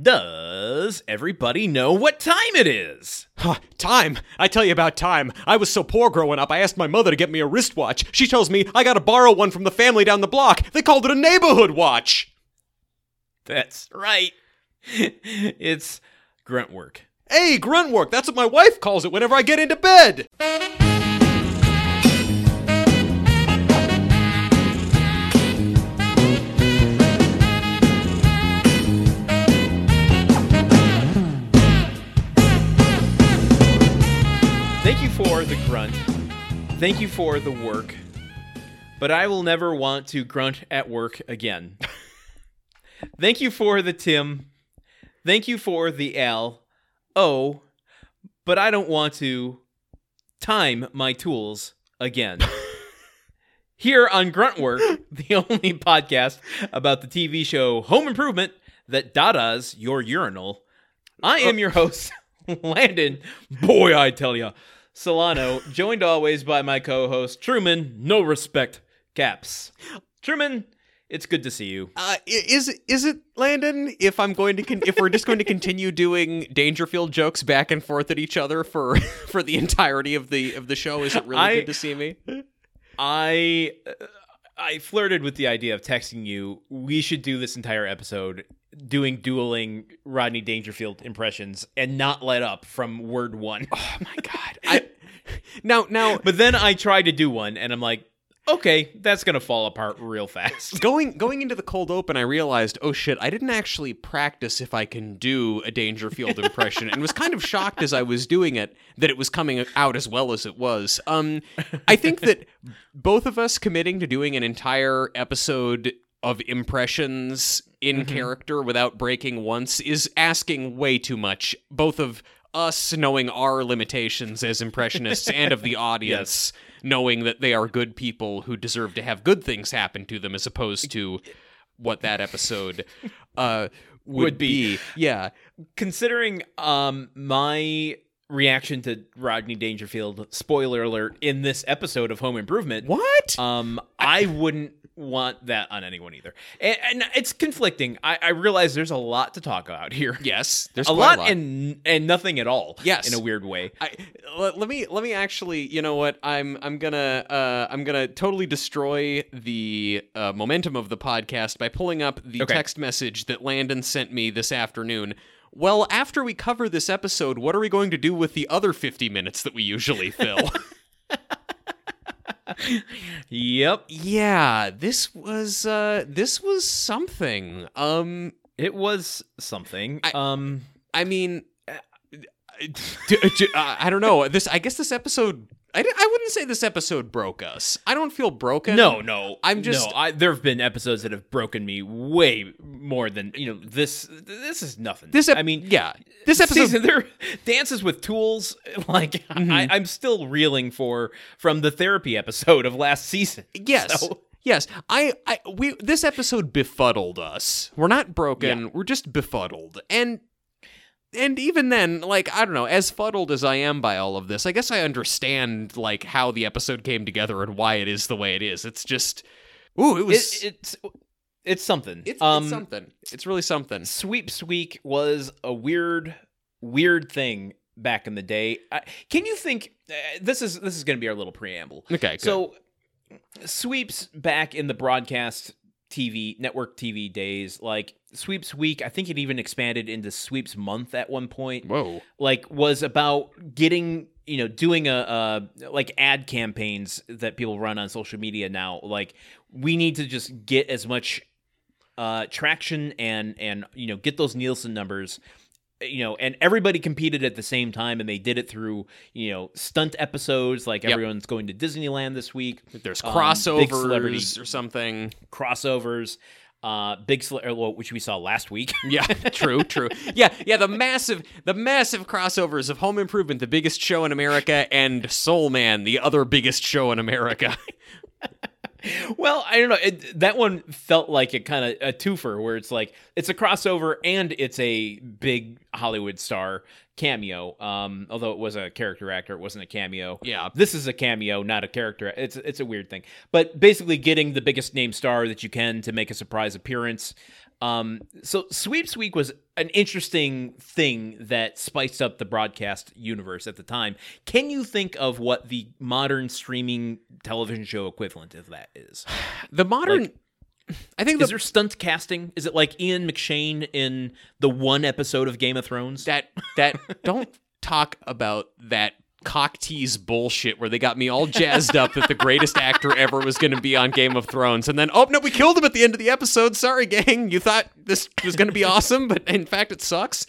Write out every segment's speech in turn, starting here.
Does everybody know what time it is? Huh, time. I tell you about time. I was so poor growing up, I asked my mother to get me a wristwatch. She tells me I gotta borrow one from the family down the block. They called it a neighborhood watch. That's right. it's grunt work. Hey, grunt work. That's what my wife calls it whenever I get into bed. Thank you for the grunt. Thank you for the work. But I will never want to grunt at work again. Thank you for the Tim. Thank you for the L. Oh, but I don't want to time my tools again. Here on Gruntwork, the only podcast about the TV show Home Improvement that dadas your urinal, I am oh. your host, Landon. Boy, I tell ya, Solano, joined always by my co-host Truman. No respect, Caps. Truman, it's good to see you. Uh, is is it Landon? If I'm going to con- if we're just going to continue doing Dangerfield jokes back and forth at each other for for the entirety of the of the show, is it really I- good to see me? I uh, I flirted with the idea of texting you. We should do this entire episode doing dueling Rodney Dangerfield impressions and not let up from word one. Oh my god! I, now now But then I tried to do one, and I'm like, okay, that's gonna fall apart real fast. going going into the cold open, I realized, oh shit, I didn't actually practice if I can do a Dangerfield impression, and was kind of shocked as I was doing it that it was coming out as well as it was. Um, I think that both of us committing to doing an entire episode of impressions in character without breaking once is asking way too much, both of us knowing our limitations as impressionists and of the audience knowing that they are good people who deserve to have good things happen to them as opposed to what that episode uh would, Would be. Yeah. Considering um my reaction to Rodney Dangerfield, spoiler alert, in this episode of Home Improvement, What? Um, I wouldn't want that on anyone either, and, and it's conflicting. I, I realize there's a lot to talk about here. yes, there's a quite lot, and and nothing at all. Yes. in a weird way. I, let, let me let me actually you know what I'm I'm gonna uh, I'm gonna totally destroy the uh, momentum of the podcast by pulling up the Okay. text message that Landon sent me this afternoon. Well, after we cover this episode, what are we going to do with the other 50 minutes that we usually fill? Yep, yeah, this was uh this was something. Um it was something. I- um, I mean, uh, I don't know. This, I guess, this episode. I, I wouldn't say this episode broke us. I don't feel broken. no, no, I'm just- No, I, there have been episodes that have broken me way more than you know. This this is nothing. This, ep- I mean, yeah, this episode. season there dances with tools like I, mm-hmm. i'm still reeling for from the therapy episode of last season yes, So- yes. I, I, we. This episode befuddled us. We're not broken. We're just befuddled, and. And even then, like I don't know, as fuddled as I am by all of this, I guess I understand like how the episode came together and why it is the way it is. It's just, ooh, it was, it, it's it's something it's, um it's something. It's really something. sweeps week was a weird weird thing back in the day I, can you think uh, this is this is going to be our little preamble Okay, good. so sweeps back in the broadcast TV network TV days like sweeps week I think it even expanded into sweeps month at one point. Whoa, like was about getting you know doing a uh like ad campaigns that people run on social media now. Like we need to just get as much uh traction and and you know get those Nielsen numbers you know and everybody competed at the same time and they did it through you know stunt episodes like Yep. everyone's going to Disneyland this week there's Um, crossovers celebrity- or something. crossovers uh big cele- well, which we saw last week Yeah, true, true. Yeah, yeah. The massive, the massive crossovers of Home Improvement, the biggest show in America, and Soul Man, the other biggest show in America. Well, I don't know. It, that one felt like a kind of a twofer, where it's like it's a crossover and it's a big Hollywood star cameo. Um, although it was a character actor, it wasn't a cameo. Yeah. this is a cameo, not a character. It's it's a weird thing, but basically getting the biggest name star that you can to make a surprise appearance. Um, so Sweeps Week was an interesting thing that spiced up the broadcast universe at the time. Can you think of what the modern streaming television show equivalent of that is? The modern. Like, I think Is the, there stunt casting? Is it like Ian McShane in the one episode of Game of Thrones? that that don't talk about that cock tease bullshit where they got me all jazzed up that the greatest actor ever was going to be on Game of Thrones. And then oh no we killed him at the end of the episode. Sorry gang. You thought this was going to be awesome but in fact it sucks.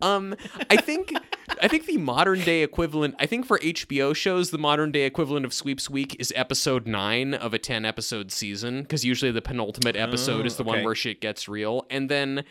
Um I think I think the modern day equivalent I think for HBO shows the modern day equivalent of Sweeps Week is episode 9 of a 10 episode season cuz usually the penultimate episode Oh, is the one where shit gets real. And then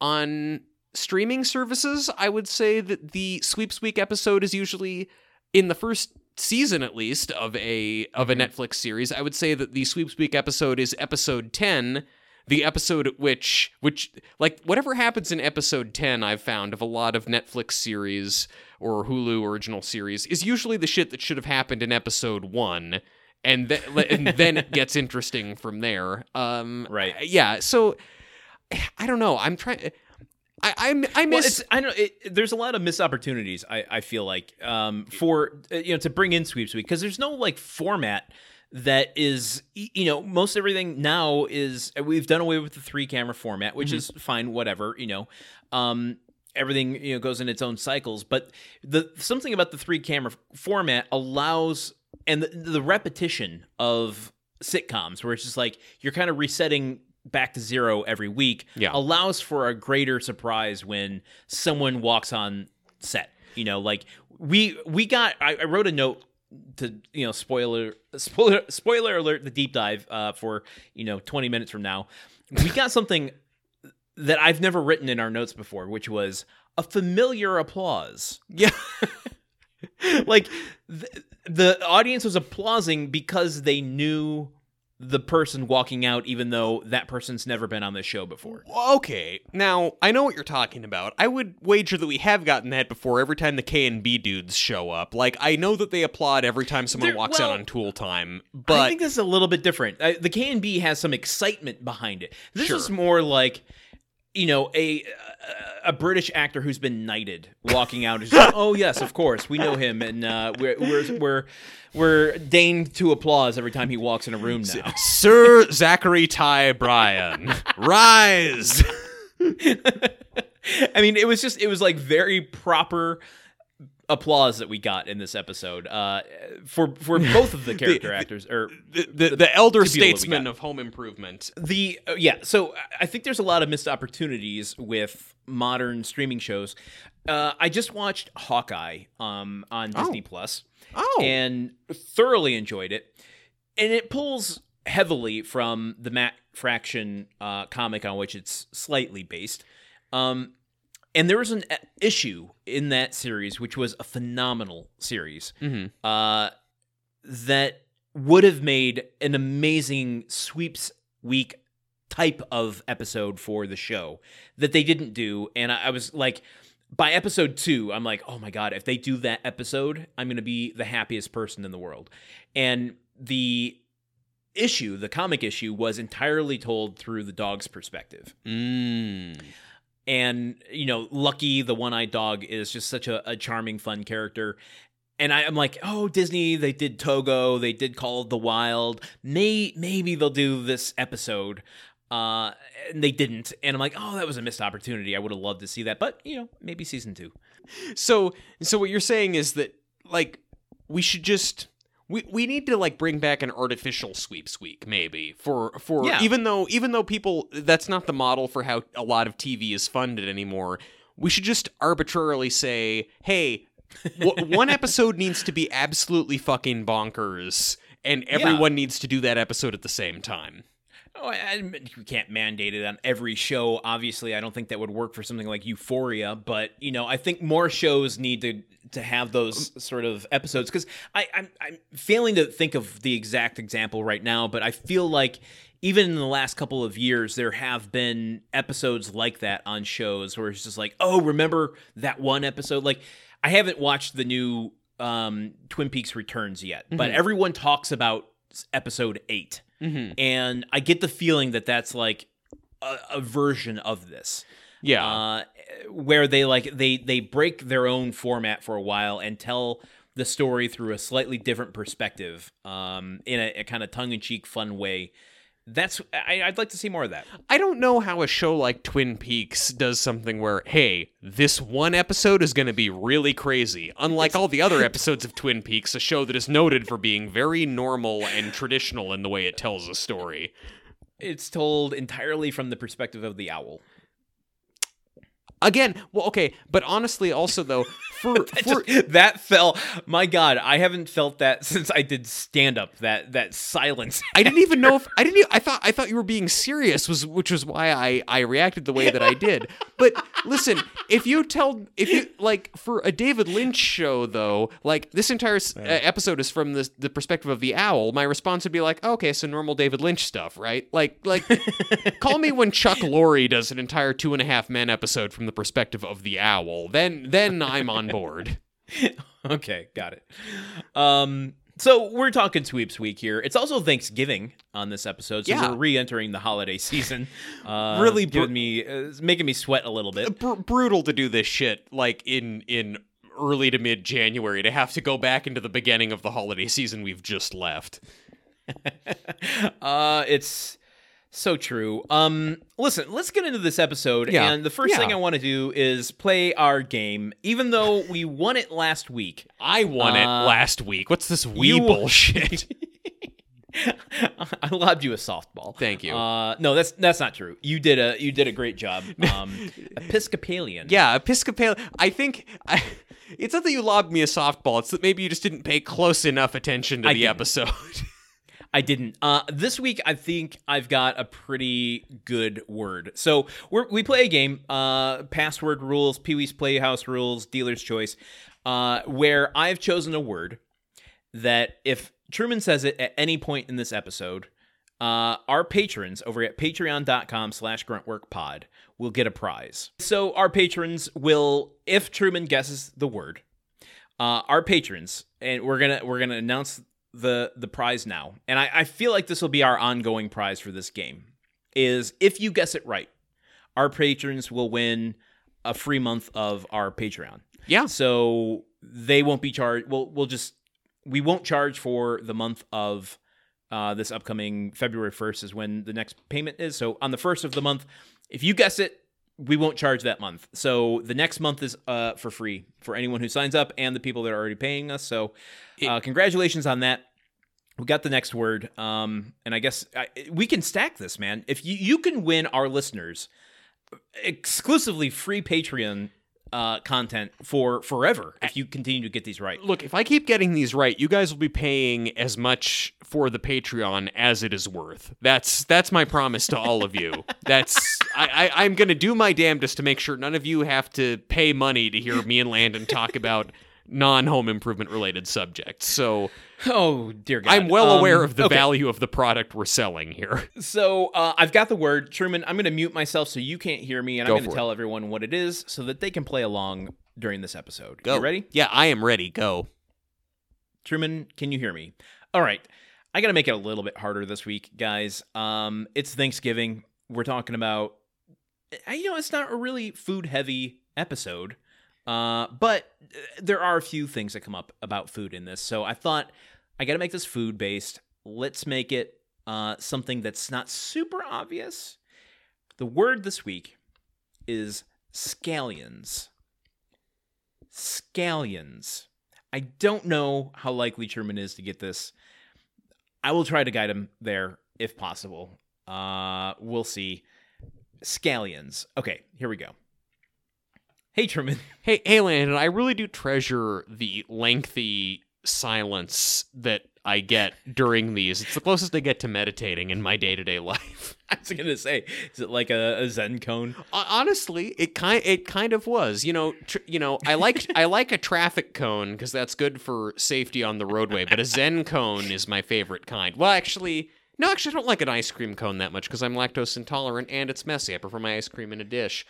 on streaming services, I would say that the Sweeps Week episode is usually in the first season at least of a of a Netflix series. I would say that the Sweeps Week episode is episode 10, the episode which which like whatever happens in episode 10 I've found of a lot of Netflix series or Hulu original series is usually the shit that should have happened in episode 1 and, th- and then it gets interesting from there. Um Right. yeah, so I don't know. I'm trying. I I, I Well, miss. it's, I don't. It, there's a lot of missed opportunities. I, I feel like um, for uh, you know to bring in sweeps week because there's no like format that is you know most everything now is uh, we've done away with the three camera format, which is fine. Whatever you know. Um, everything you know goes in its own cycles, but the something about the three camera format allows and the, the repetition of sitcoms where it's just like you're kind of resetting back to zero every week Yeah. allows for a greater surprise when someone walks on set you know like we we got i, I wrote a note to you know spoiler spoiler spoiler alert the deep dive uh, for you know 20 minutes from now we got something that i've never written in our notes before which was a familiar applause yeah. like th- the audience was applauding because they knew the person walking out even though that person's never been on this show before Okay. Now I know what you're talking about. I would wager that we have gotten that before. Every time the K and B dudes show up, like I know that they applaud every time someone They're- walks well, out on Tool Time, but I think this is a little bit different. Uh, the K and B has some excitement behind it. This Sure. is more like, you know, a a British actor who's been knighted walking out. Is oh yes, of course, we know him, and uh, we're we're we're we're deigned to applause every time he walks in a room now. Sir Zachery Ty Bryan, rise. I mean, it was just it was like very proper applause that we got in this episode uh, for for both of the character actors or The, the, the elder that we statesman of home improvement. the uh, yeah so i think there's a lot of missed opportunities with modern streaming shows. Uh, i just watched hawkeye um, on disney plus Oh, and thoroughly enjoyed it. And it pulls heavily from the matt fraction uh, comic on which it's slightly based. Um, and there was an issue in that series which was a phenomenal series Mhm. uh, that would have made an amazing sweeps week type of episode for the show that they didn't do. And I, I was like, by episode two, I'm like, oh my God, if they do that episode, I'm going to be the happiest person in the world. And the issue, the comic issue, was entirely told through the dog's perspective Mm. And you know lucky the one-eyed dog is just such a, a charming fun character. And I, i'm like oh disney they did togo they did call of the wild. May maybe they'll do this episode. Uh and they didn't. And i'm like oh that was a missed opportunity. I would have loved to see that. But you know maybe season two. So, so what you're saying is that like we should just we, we need to like bring back an artificial sweeps week maybe for for Yeah. even though even though people that's not the model for how a lot of TV is funded anymore. We should just arbitrarily say, hey, w- one episode needs to be absolutely fucking bonkers, and everyone needs to do that episode at the same time. Oh, I, you can't mandate it on every show. Obviously, I don't think that would work for something like Euphoria. But you know, I think more shows need to to have those sort of episodes because I I'm, I'm failing to think of the exact example right now. But I feel like even in the last couple of years, there have been episodes like that on shows where it's just like, oh, remember that one episode? Like, I haven't watched the new um, Twin Peaks Returns yet, but everyone talks about episode eight Mm-hmm. and I get the feeling that that's like a, a version of this. Yeah. uh, where they like they they break their own format for a while and tell the story through a slightly different perspective, um, in a, a kind of tongue in cheek, fun way. That's I, I'd like to see more of that. I don't know how a show like Twin Peaks does something where, hey, this one episode is going to be really crazy. Unlike all the other episodes of Twin Peaks, a show that is noted for being very normal and traditional in the way it tells a story. It's told entirely from the perspective of the owl. Again, well, okay, but honestly, also though, for, That, for just- that fell. My God, I haven't felt that since I did stand up. That that silence. I didn't even know if I didn't. Even, I thought I thought you were being serious, was which was why I I reacted the way that I did. But listen, if you tell if you like for a David Lynch show though, like this entire uh, episode is from the the perspective of the owl. My response would be like, okay, so normal David Lynch stuff, right? Like like call me when Chuck Lorre does an entire Two and a Half Men episode from the perspective of the owl. Then then I'm on board. okay, got it. Um, so we're talking sweeps week here. It's also Thanksgiving on this episode, so Yeah. we're re-entering the holiday season. Uh, Really br- me, uh, making me sweat a little bit. Br- brutal to do this shit like in in early to mid January to have to go back into the beginning of the holiday season we've just left. uh, it's so true. Um, listen, let's get into this episode. Yeah. And the first Yeah. thing I want to do is play our game, even though we won it last week. I won it Uh, last week. What's this wee you- bullshit? I lobbed you a softball. Thank you. Uh, no, that's that's not true. You did a you did a great job. Um, Episcopalian. yeah, Episcopalian. I think I, it's not that you lobbed me a softball. It's that maybe you just didn't pay close enough attention to I the didn't. episode. I didn't. Uh, this week, I think I've got a pretty good word. So we play a game, uh, password rules, Pee Wee's Playhouse rules, dealer's choice, uh, where I've chosen a word that if Truman says it at any point in this episode, uh, our patrons over at patreon.com slash gruntworkpod will get a prize. So our patrons will, if Truman guesses the word, uh, our patrons, and we're gonna we're gonna announce the the prize now, and I, I feel like this will be our ongoing prize for this game. Is if you guess it right, our patrons will win a free month of our Patreon. yeah. So they won't be charged. We'll we'll just we won't charge for the month of uh, this upcoming February first is when the next payment is. So on the first of the month, if you guess it, we won't charge that month. So the next month is uh, for free for anyone who signs up and the people that are already paying us. So uh, congratulations on that. We got the next word, um, and I guess I, we can stack this, man. If you you can win our listeners exclusively free Patreon uh, content for forever if you continue to get these right. Look, if I keep getting these right, you guys will be paying as much for the Patreon as it is worth. That's that's my promise to all of you. That's I, I I'm gonna do my damnedest to make sure none of you have to pay money to hear me and Landon talk about non-home improvement related subjects. So Oh dear God! I'm well Um, aware of the okay. value of the product we're selling here. So uh, I've got the word Truman. I'm going to mute myself so you can't hear me, and Go I'm going to it. tell everyone what it is so that they can play along during this episode. You ready? Yeah, I am ready. Go. Truman, can you hear me? All right. I got to make it a little bit harder this week, guys. Um, it's Thanksgiving. We're talking about, you know, it's not a really food heavy episode, uh, but uh, there are a few things that come up about food in this. So I thought I got to make this food based. Let's make it uh, something that's not super obvious. The word this week is scallions. Scallions. I don't know how likely Truman is to get this. I will try to guide him there if possible. Uh, we'll see. Scallions. Okay, here we go. Hey, Truman. Hey, hey, Landon, I really do treasure the lengthy silence that I get during these. It's the closest I get to meditating in my day to day life. I was gonna say, is it like a, a Zen cone? Hon- Honestly, it kind it kind of was. You know, tr- you know, I like I like a traffic cone because that's good for safety on the roadway. But a Zen cone is my favorite kind. Well, actually, no, actually, I don't like an ice cream cone that much because I'm lactose intolerant and it's messy. I prefer my ice cream in a dish.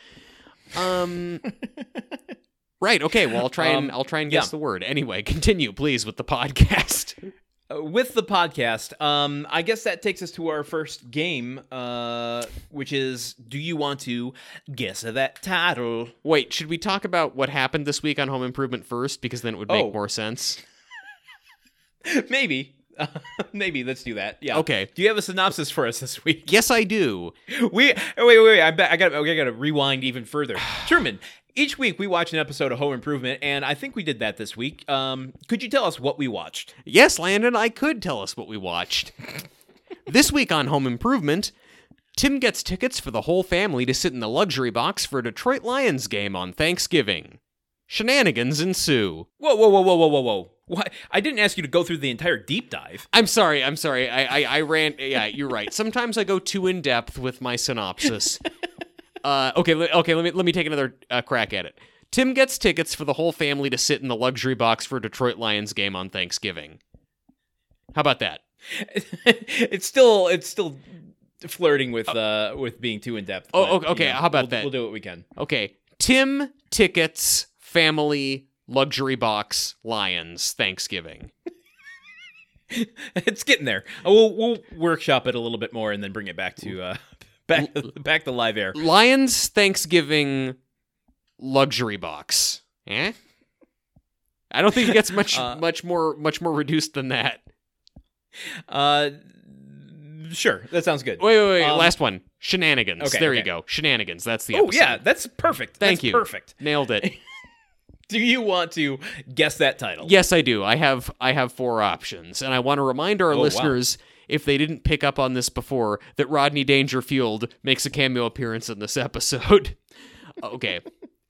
Um. Right. Okay. Well, I'll try and Um, I'll try and yeah. guess the word. Anyway, continue, please, with the podcast. uh, with the podcast, um, I guess that takes us to our first game, uh, which is Do you want to guess that title? Wait, should we talk about what happened this week on Home Improvement first? Because then it would make Oh. more sense. Maybe. maybe let's do that. Yeah. Okay. Do you have a synopsis for us this week? Yes, I do. We wait, wait, wait. I bet I got. I got to rewind even further. Truman. Each week we watch an episode of Home Improvement, and I think we did that this week. Um, could you tell us what we watched? Yes, Landon, I could tell us what we watched. this week on Home Improvement, Tim gets tickets for the whole family to sit in the luxury box for a Detroit Lions game on Thanksgiving. Shenanigans ensue. Whoa, whoa, whoa, whoa, whoa, whoa, whoa! What? I didn't ask you to go through the entire deep dive. I'm sorry, I'm sorry. I, I, I ran. Yeah, you're right. Sometimes I go too in depth with my synopsis. Uh, okay, okay. Let me let me take another uh, crack at it. Tim gets tickets for the whole family to sit in the luxury box for a Detroit Lions game on Thanksgiving. How about that? it's still, it's still flirting with, uh, with being too in depth. Oh, okay, okay, you know, how about we'll, that? We'll do what we can. Okay, Tim tickets family luxury box Lions Thanksgiving. it's getting there. Uh, We'll, we'll workshop it a little bit more and then bring it back to, uh, back, back to live air. Lions Thanksgiving luxury box. Eh? I don't think it gets much Uh, much more much more reduced than that. Uh, sure, that sounds good. Wait, wait, wait. Um, Last one. Shenanigans. okay, there you go. Shenanigans. That's the Oh episode. yeah, that's perfect. Thank That's you. Perfect. Nailed it. Do you want to guess that title? yes, I do. I have I have four options, and I want to remind our Oh, wow. listeners, if they didn't pick up on this before, that Rodney Dangerfield makes a cameo appearance in this episode. okay,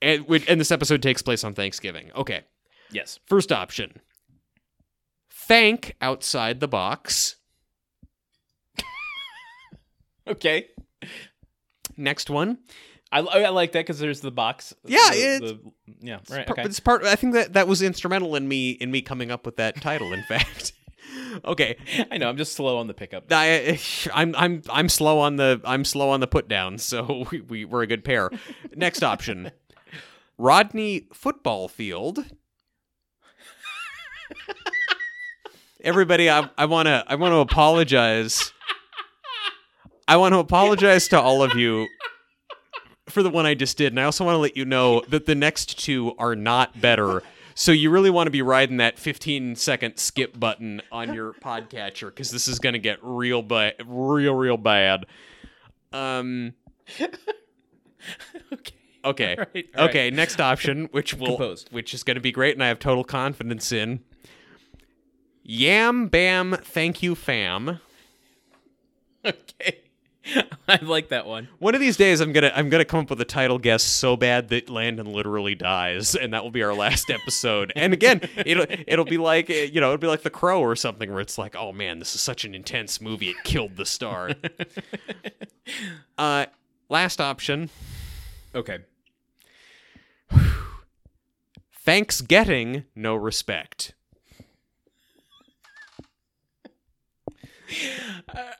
and which- and this episode takes place on Thanksgiving. Okay, Yes. first option. Thank outside the box. Okay. Next one. I, I like that because there's the box. Yeah, the- it's- the- yeah. Right. Part- Okay. It's part. I think that that was instrumental in me in me coming up with that title. In fact. okay. I know. I'm just slow on the pickup. I, I'm I'm I'm slow on the I'm slow on the put down, so we, we we're a good pair. Next option, Rodney football field. Everybody, I I wanna I want to apologize. I want to apologize to all of you for the one I just did, and I also want to let you know that the next two are not better. So you really want to be riding that 15 second skip button on your podcatcher because this is gonna get real ba- real real bad. Um. okay. Okay. All right, all right. okay. Next option, which will Composed. which is going to be great, and I have total confidence in. Yam bam, thank you, fam. Okay. I like that one. One of these days, I'm gonna I'm gonna come up with a title guess so bad that Landon literally dies, and that will be our last episode. and again, it'll it'll be like eh, you know it'll be like The Crow or something, where it's like, oh man, this is such an intense movie, it killed the star. uh, last option. Okay. Thanks getting no respect.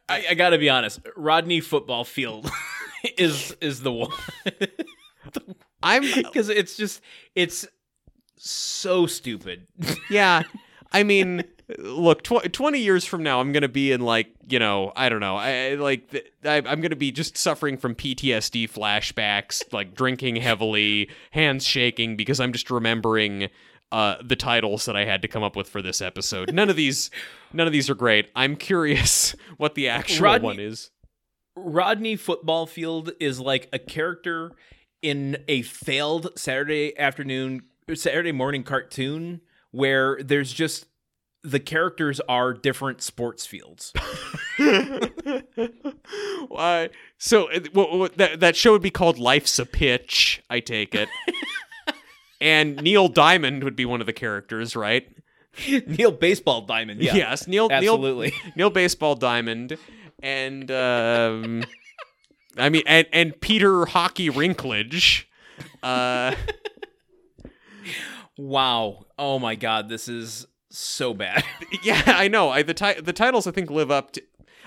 I, I got to be honest. Rodney football field is is the one I'm because it's just it's so stupid. yeah. I mean, look, tw- 20 years from now, I'm to be in like, you know, I don't know. I like th- I, I'm to be just suffering from PTSD flashbacks, like drinking heavily, hands shaking because I'm just remembering uh, the titles that I had to come up with for this episode. None of these, none of these are great. I'm curious what the actual Rodney- one is. Rodney football field is like a character in a failed Saturday afternoon Saturday morning cartoon where there's just the characters are different sports fields. Why? So that that show would be called Life's a Pitch. I take it. and Neil Diamond would be one of the characters, right? Neil Baseball Diamond. Yeah. Yes, Neil Neil Absolutely. Neil Baseball Diamond, and um, I mean, and and Peter Hockey Rinklage. Uh, Wow. Oh my god, this is so bad. yeah, I know. I the ti- the titles I think live up to.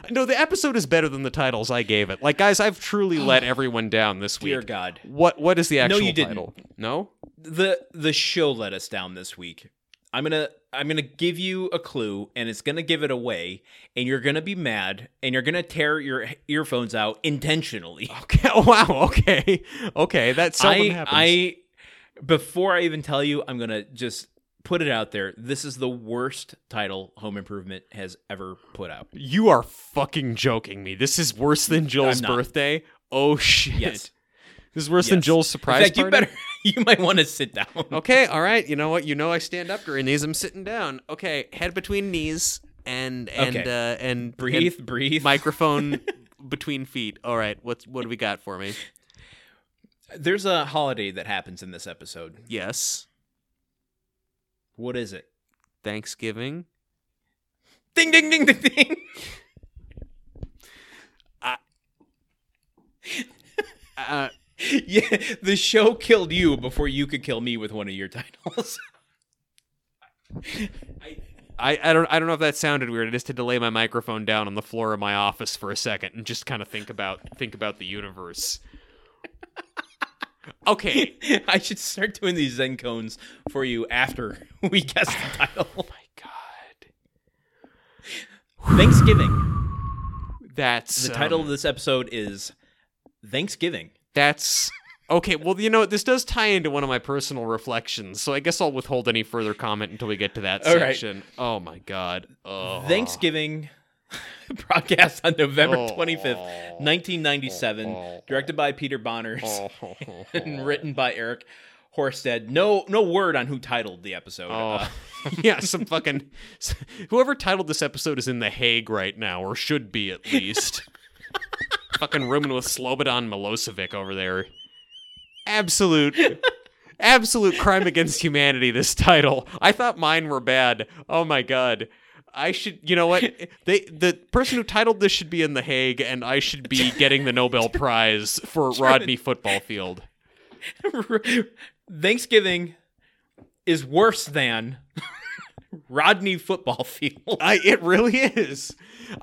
No, the episode is better than the titles I gave it. Like, guys, I've truly let everyone down this week. Dear God. What what is the actual you didn't. title? No. The the show let us down this week. I'm gonna I'm gonna give you a clue, and it's gonna give it away, and you're gonna be mad, and you're gonna tear your earphones out intentionally. Okay. Wow. Okay. Okay. That seldom I happens. I before I even tell you, I'm gonna just put it out there. This is the worst title Home Improvement has ever put out. you are fucking joking me. This is worse than Joel's birthday. Oh shit. Yes. This is worse than Yes. Joel's In surprise fact, you better you might want to sit down. Okay, all right. You know what? You know I stand up during these. I'm sitting down. Okay, head between knees and and Okay. uh and Breathe, and breathe. microphone between feet. All right. What's what do we got for me? There's a holiday that happens in this episode. Yes. What is it? Thanksgiving. Ding ding ding ding ding. Uh yeah, the show killed you before you could kill me with one of your titles. I, I don't I don't know if that sounded weird. I just had to lay my microphone down on the floor of my office for a second and just kind of think about think about the universe. Okay. I should start doing these Zen cones for you after we guess the title. Oh my god. Thanksgiving. That's The title um, of this episode is Thanksgiving. That's okay. Well, you know, this does tie into one of my personal reflections, so I guess I'll withhold any further comment until we get to that All right. section. Oh my god. Oh. Thanksgiving broadcast on November Oh. 25th, 1997, Oh. directed by Peter Bonerz Oh. and written by Eric Horsted. No no word on who titled the episode. Oh. Uh, yeah, some fucking whoever titled this episode is in the Hague right now, or should be at least. fucking rooming with Slobodan Milosevic over there. Absolute, absolute crime against humanity. This title. I thought mine were bad. Oh my god. I should, you know what? They, the person who titled this should be in the Hague, and I should be getting the Nobel Prize for Rodney Football Field. Thanksgiving is worse than Rodney football field. I it really is.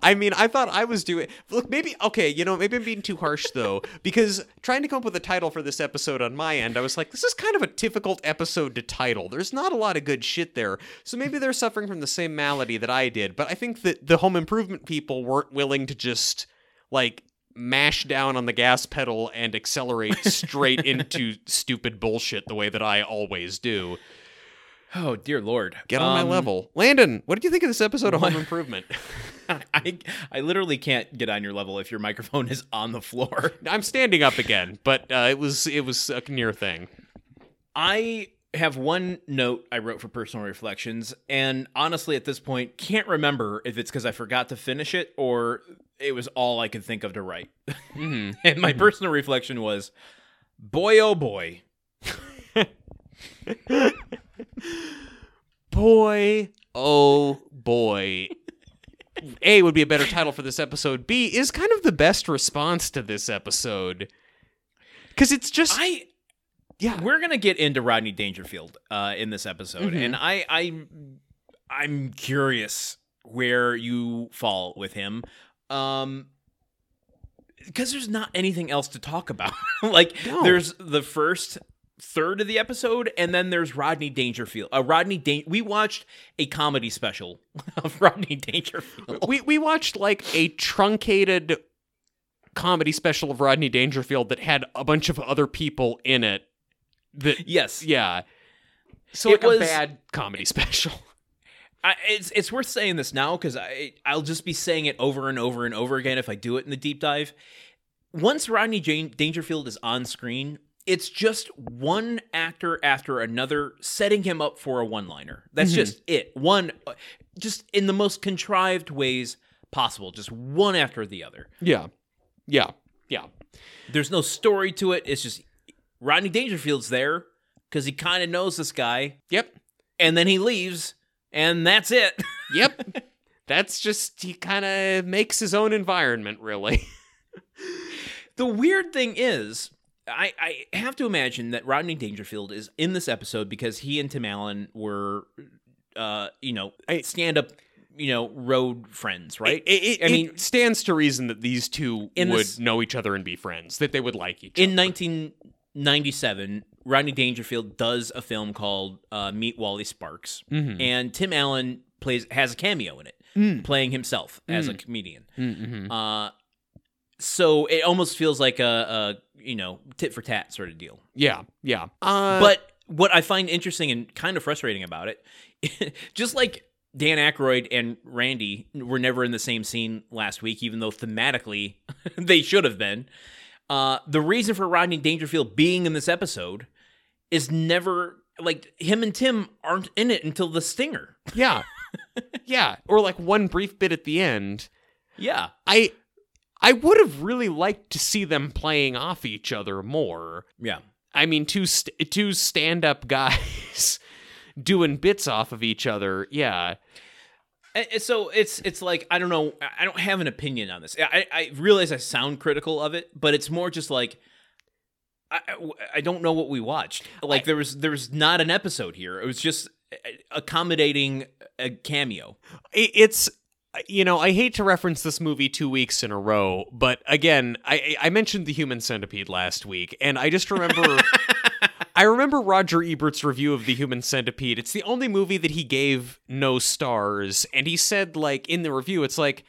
I mean, I thought I was doing look maybe okay, you know, maybe I'm being too harsh though, because trying to come up with a title for this episode on my end, I was like, this is kind of a difficult episode to title. There's not a lot of good shit there. So maybe they're suffering from the same malady that I did. But I think that the home improvement people weren't willing to just like mash down on the gas pedal and accelerate straight into stupid bullshit the way that I always do. Oh dear lord. Get on Um, my level. Landon, what did you think of this episode of Home Improvement? I I literally can't get on your level if your microphone is on the floor. I'm standing up again, but uh, it was it was a near thing. I have one note I wrote for personal reflections, and honestly, at this point, can't remember if it's because I forgot to finish it or it was all I could think of to write. Mm-hmm. and my personal reflection was, boy, oh boy, Boy, oh boy. A would be a better title for this episode. B is kind of the best response to this episode. Cause it's just I yeah. we're gonna get into Rodney Dangerfield uh, in this episode, Mhm. and I I I'm curious where you fall with him. Um because there's not anything else to talk about. like No. there's the first third of the episode and then there's Rodney Dangerfield. Uh, Rodney Dan- we watched a comedy special of Rodney Dangerfield. we we watched like a truncated comedy special of Rodney Dangerfield that had a bunch of other people in it. That Yes. yeah. So It like was- a bad comedy special. I, it's it's worth saying this now because I I'll just be saying it over and over and over again if I do it in the deep dive. Once Rodney Jane Dangerfield is on screen, it's just one actor after another setting him up for a one-liner. That's Mhm. just it. One, just in the most contrived ways possible. Just one after the other. Yeah. Yeah. Yeah. There's no story to it. It's just Rodney Dangerfield's there because he kind of knows this guy, Yep. and then he leaves, and that's it. Yep. That's just he kind of makes his own environment, really. The weird thing is, I, I have to imagine that Rodney Dangerfield is in this episode because he and Tim Allen were, uh, you know, stand up, you know, road friends, right? It, it- I it mean- stands to reason that these two would this- know each other and be friends, that they would like each other. in 1997, Rodney Dangerfield does a film called uh, Meet Wally Sparks, Mhm. and Tim Allen plays has a cameo in it, Mm. playing himself as a Mm. comedian. Mm-hmm. Uh, so it almost feels like a, a you know tit for tat sort of deal. Yeah, yeah. Uh, but what I find interesting and kind of frustrating about it, just like Dan Aykroyd and Randy were never in the same scene last week, even though thematically they should have been. Uh, the reason for Rodney Dangerfield being in this episode is never like him and Tim aren't in it until the stinger. yeah, yeah. Or like one brief bit at the end. Yeah, I I would have really liked to see them playing off each other more. yeah. I mean, two st- two stand up guys doing bits off of each other. Yeah, And- So it's it's like I don't know I don't have an opinion on this. I, I realize I sound critical of it, but it's more just like I, I- I don't know what we watched. Like there was there was not an episode here. It was just uh, accommodating a cameo. It's you know I hate to reference this movie two weeks in a row, but again, I I mentioned the Human Centipede last week, and I just remember. I remember Roger Ebert's review of The Human Centipede. It's the only movie that he gave no stars. And he said, like, in the review, it's like,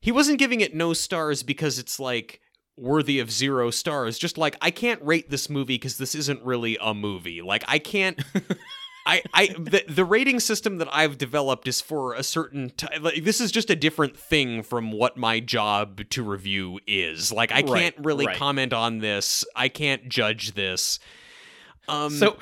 he wasn't giving it no stars because it's like worthy of zero stars. Just like, I can't rate this movie because this isn't really a movie. Like, I can't. I, I the, the rating system that I've developed is for a certain t- like this is just a different thing from what my job to review is. Like I Right, can't really right. comment on this. I can't judge this. Um So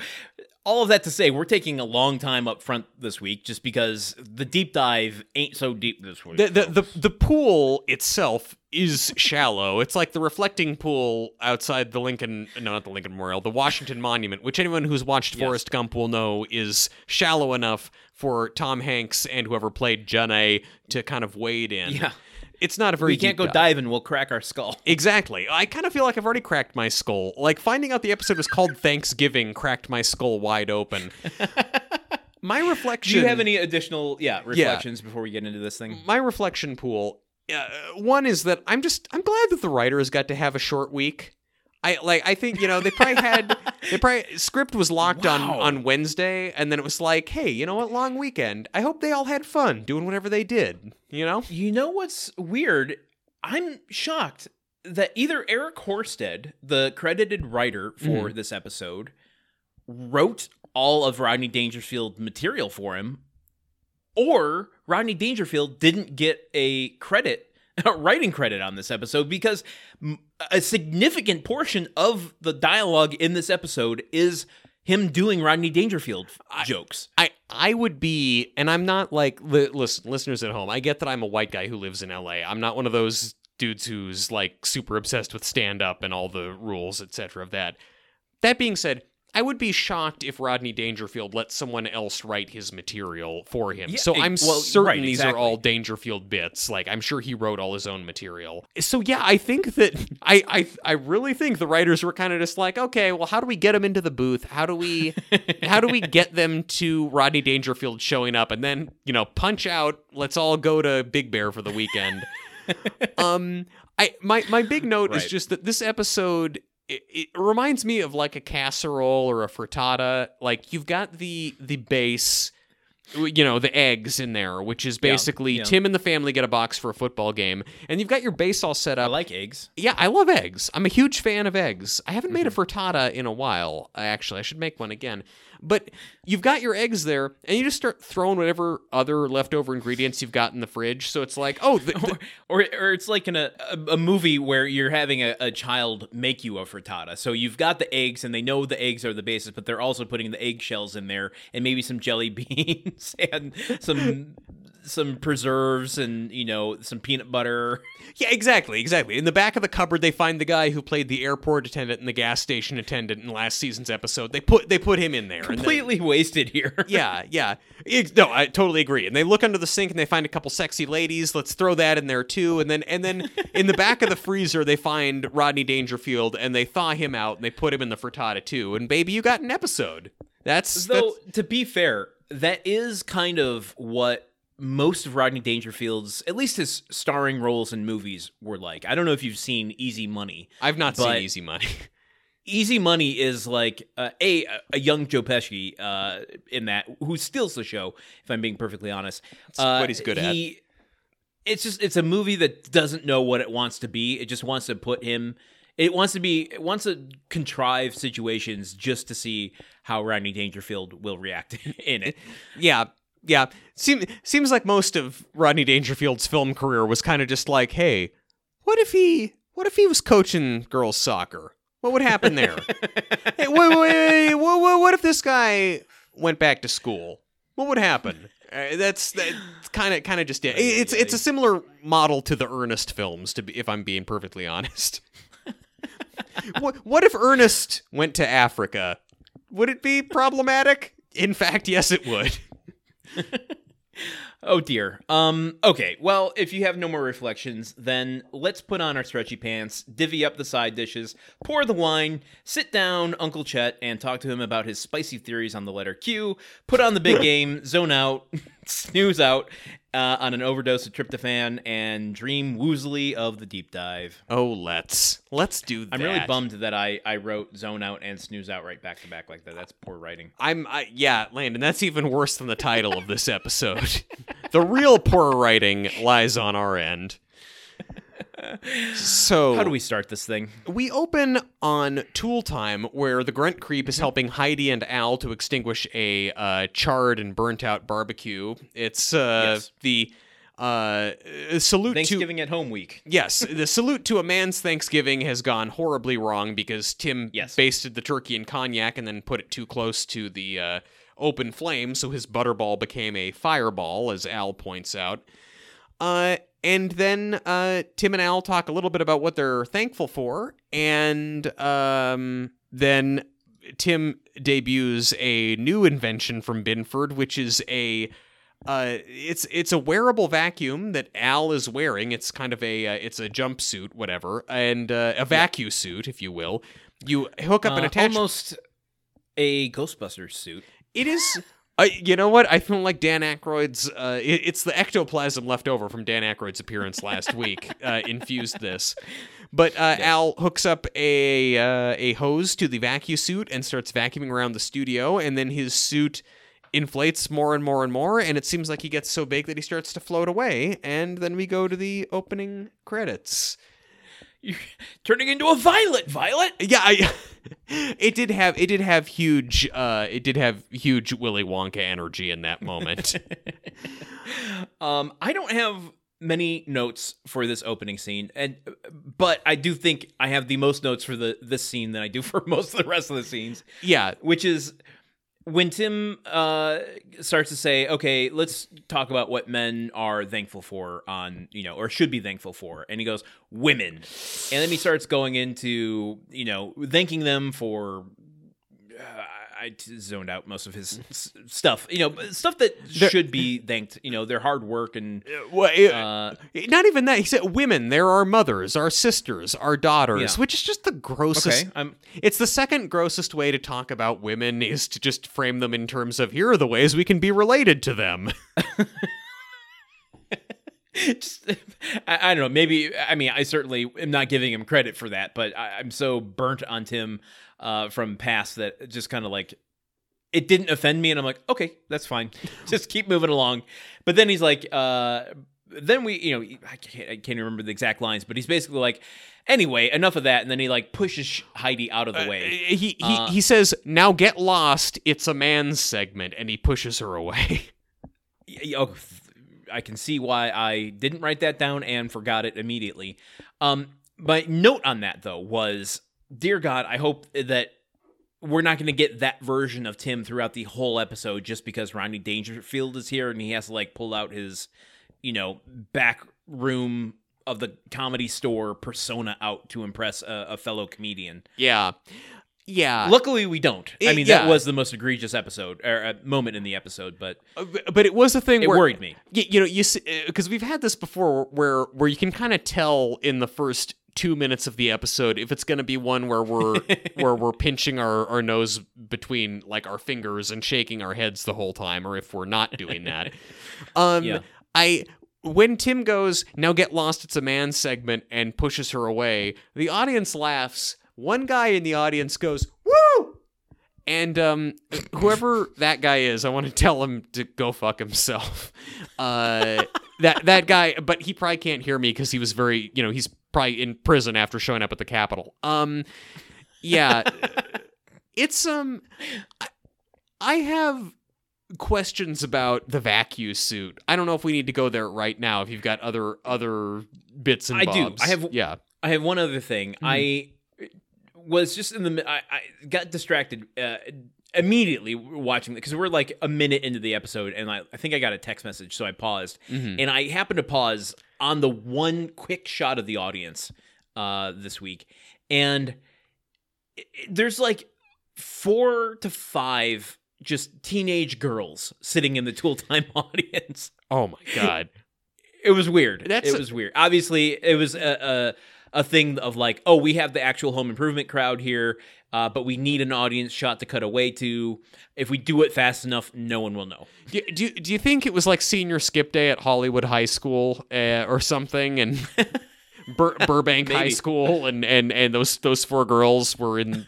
all of that to say, we're taking a long time up front this week just because the deep dive ain't so deep this week. the, the the the pool itself is shallow. It's like the reflecting pool outside the Lincoln, no, not the Lincoln Memorial, the Washington Monument, which anyone who's watched Yes. Forrest Gump will know is shallow enough for Tom Hanks and whoever played Jenny to kind of wade in. yeah, It's not a very we can't go diving. We'll crack our skull. Exactly. I kind of feel like I've already cracked my skull. Like finding out the episode was called Thanksgiving cracked my skull wide open. My reflection. Do you have any additional yeah reflections before we get into this thing? my reflection pool uh, one is that i'm just i'm glad that the writers got to have a short week i like i think you know they probably had they probably script was locked on Wow. on wednesday and then it was like hey you know what long weekend i hope they all had fun doing whatever they did you know You know what's weird? I'm shocked that either Eric Horsted, the credited writer for Mm-hmm. this episode, wrote all of Rodney Dangerfield material for him, or Rodney Dangerfield didn't get a credit, writing credit on this episode because a significant portion of the dialogue in this episode is him doing Rodney Dangerfield jokes. I I would be, and I'm not like li- listen, listeners at home. I get that I'm a white guy who lives in L.A. I'm not one of those dudes who's like super obsessed with stand up and all the rules, etc. Of that. That being said, I would be shocked if Rodney Dangerfield let someone else write his material for him. Yeah, so I'm well, certain right, these exactly. are all Dangerfield bits. Like I'm sure he wrote all his own material. So yeah, I think that I I I really think the writers were kind of just like, okay, well, how do we get him into the booth? How do we how do we get them to Rodney Dangerfield showing up and then you know punch out? Let's all go to Big Bear for the weekend. um, I my my big note is just that this episode. It, it reminds me of like a casserole or a frittata. Like you've got the the base, you know, the eggs in there, which is basically yeah. Tim and the family get a box for a football game, and you've got your base all set up. I like eggs. Yeah, I love eggs. I'm a huge fan of eggs. I haven't made a Mm-hmm. frittata in a while. Actually, I should make one again. But you've got your eggs there, and you just start throwing whatever other leftover ingredients you've got in the fridge. So it's like, oh, the, the- or, or it's like in a, a, a movie where you're having a, a child make you a frittata. So you've got the eggs, and they know the eggs are the basis, but they're also putting the eggshells in there, and maybe some jelly beans and some some preserves, and you know some peanut butter. yeah, exactly, exactly. In the back of the cupboard, they find the guy who played the airport attendant and the gas station attendant in last season's episode. They put they put him in there. and then- Completely wasted here. yeah, yeah. No, I totally agree. And they look under the sink and they find a couple sexy ladies. Let's throw that in there too. And then and then in the back of the freezer they find Rodney Dangerfield and they thaw him out and they put him in the frittata too. And baby, you got an episode. That's, Though that's to be fair, that is kind of what most of Rodney Dangerfield's, at least his starring roles in movies, were like. I don't know if you've seen Easy Money. I've not seen Easy Money. Easy Money is like uh, a a young Joe Pesci uh, in that who steals the show. If I'm being perfectly honest, uh, what he's good at. It's just it's a movie that doesn't know what it wants to be. It just wants to put him. It wants to be. It wants to contrive situations just to see how Rodney Dangerfield will react in it. Yeah, yeah. Seems seems like most of Rodney Dangerfield's film career was kind of just like, hey, what if he what if he was coaching girls soccer? What would happen there? hey, wait, wait, wait, what, what, what if this guy went back to school? What would happen? Uh, that's that's kind of kind of just it. It's it's a similar model to the Ernest films, to be, if I'm being perfectly honest. What what if Ernest went to Africa? Would it be problematic? In fact, yes, it would. Oh dear. Um okay, well, if you have no more reflections, then let's put on our stretchy pants, divvy up the side dishes, pour the wine, sit down Uncle Chet and talk to him about his spicy theories on the letter Q, put on the big game, zone out, snooze out uh, on an overdose of tryptophan and dream woozily of the deep dive. Oh, let's let's do that. I'm really bummed that I I wrote zone out and snooze out right back to back like that. That's poor writing. I'm I, yeah, Landon. That's even worse than the title of this episode. the real poor writing lies on our end. So How do we start this thing? We open on Tool Time, where the Grunt Creep is helping Heidi and Al to extinguish a uh, charred and burnt out barbecue. It's uh, Yes. the uh, salute to Thanksgiving at home week. Yes, the salute to a man's Thanksgiving has gone horribly wrong because Tim Yes. basted the turkey in cognac and then put it too close to the uh, open flame, so his butterball became a fireball, as Al points out. Uh, and then uh, Tim and Al talk a little bit about what they're thankful for, and um, then Tim debuts a new invention from Binford, which is a uh, it's it's a wearable vacuum that Al is wearing. It's kind of a uh, it's a jumpsuit, whatever, and uh, a vacuum suit, if you will. You hook up an Uh, attachment. almost a Ghostbusters suit. It is. Uh, you know what? I feel like Dan Aykroyd's. Uh, it- it's the ectoplasm left over from Dan Aykroyd's appearance last week. Uh, infused this, but uh, Al hooks up a uh, a hose to the vacuum suit and starts vacuuming around the studio, and then his suit inflates more and more and more, and it seems like he gets so big that he starts to float away. And then we go to the opening credits. You're turning into a violet. Violet. Yeah, I, it did have it did have huge uh it did have huge Willy Wonka energy in that moment. Um, I don't have many notes for this opening scene, and but I do think I have the most notes for the this scene than I do for most of the rest of the scenes. yeah, which is when Tim uh, starts to say, "Okay, let's talk about what men are thankful for on you know, or should be thankful for," and he goes, "Women," and then he starts going into you know, thanking them for. Uh, I zoned out most of his s- stuff, you know, stuff that should be thanked. You know, their hard work and well, it- uh, not even that. He said women. There are mothers, our sisters, our daughters, Yeah. which is just the grossest. okay, It's the second grossest way to talk about women is to just frame them in terms of here are the ways we can be related to them. just I, I don't know maybe i mean i certainly am not giving him credit for that but I, i'm so burnt on tim uh, from past that just kind of like it didn't offend me and i'm like okay that's fine just keep moving along but then he's like uh then we you know I can't, I can't remember the exact lines but he's basically like anyway enough of that and then he like pushes heidi out of the way he he, Uh, he says, "Now get lost. It's a man's segment," and he pushes her away. Oh, I can see why I didn't write that down and forgot it immediately. Um, my note on that though was, dear God, I hope that we're not going to get that version of Tim throughout the whole episode just because Rodney Dangerfield is here and he has to like pull out his, you know, back room of the comedy store persona out to impress a, a fellow comedian. yeah, yeah. Luckily, we don't. I mean, yeah. that was the most egregious episode or uh, moment in the episode, but Uh, but it was a thing it where worried me. Y- you know you because we've had this before where where you can kind of tell in the first two minutes of the episode if it's going to be one where we're where we're pinching our, our nose between like our fingers and shaking our heads the whole time or if we're not doing that um Yeah. i when tim goes now get lost it's a man segment and pushes her away the audience laughs one guy in the audience goes, "Woo!" And um, whoever that guy is, I want to tell him to go fuck himself. Uh, that that guy, but he probably can't hear me because he was very, you know, he's probably in prison after showing up at the Capitol. Um, yeah, it's um, I, I have questions about the vacuum suit. I don't know if we need to go there right now. If you've got other other bits and I do. I have- yeah. I have one other thing. I was just in the. I, I got distracted uh, immediately watching because we're like a minute into the episode, and I, I think I got a text message, so I paused, Mhm. and I happened to pause on the one quick shot of the audience uh, this week, and it- it- there's like four to five just teenage girls sitting in the Tool Time audience. Oh my god. It was weird. That's it a- was weird. Obviously, it was a, a a thing of like, oh, we have the actual home improvement crowd here, uh, but we need an audience shot to cut away to. If we do it fast enough, no one will know. Do, do, do you think it was like senior skip day at Hollywood High School uh, or something, and Bur- Burbank High School, and, and and those those four girls were in,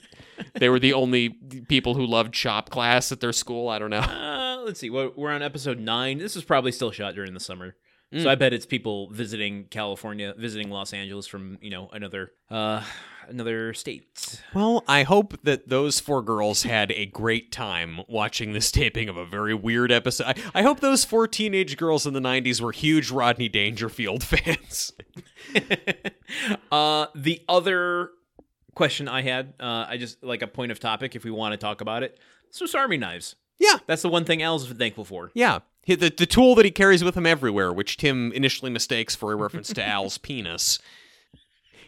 they were the only people who loved shop class at their school. I don't know. Uh, let's see. We're we're on episode nine. This is probably still shot during the summer. Mm. So I bet it's people visiting California, visiting Los Angeles from you know another uh another state. Well, I hope that those four girls had a great time watching this taping of a very weird episode. I, I hope those four teenage girls in the '90s were huge Rodney Dangerfield fans. uh, the other question I had, uh, I just like a point of topic if we want to talk about it. Swiss Army knives. Yeah. That's the one thing Al's thankful for. Yeah. He- The, the tool that he carries with him everywhere, which Tim initially mistakes for a reference to Al's penis.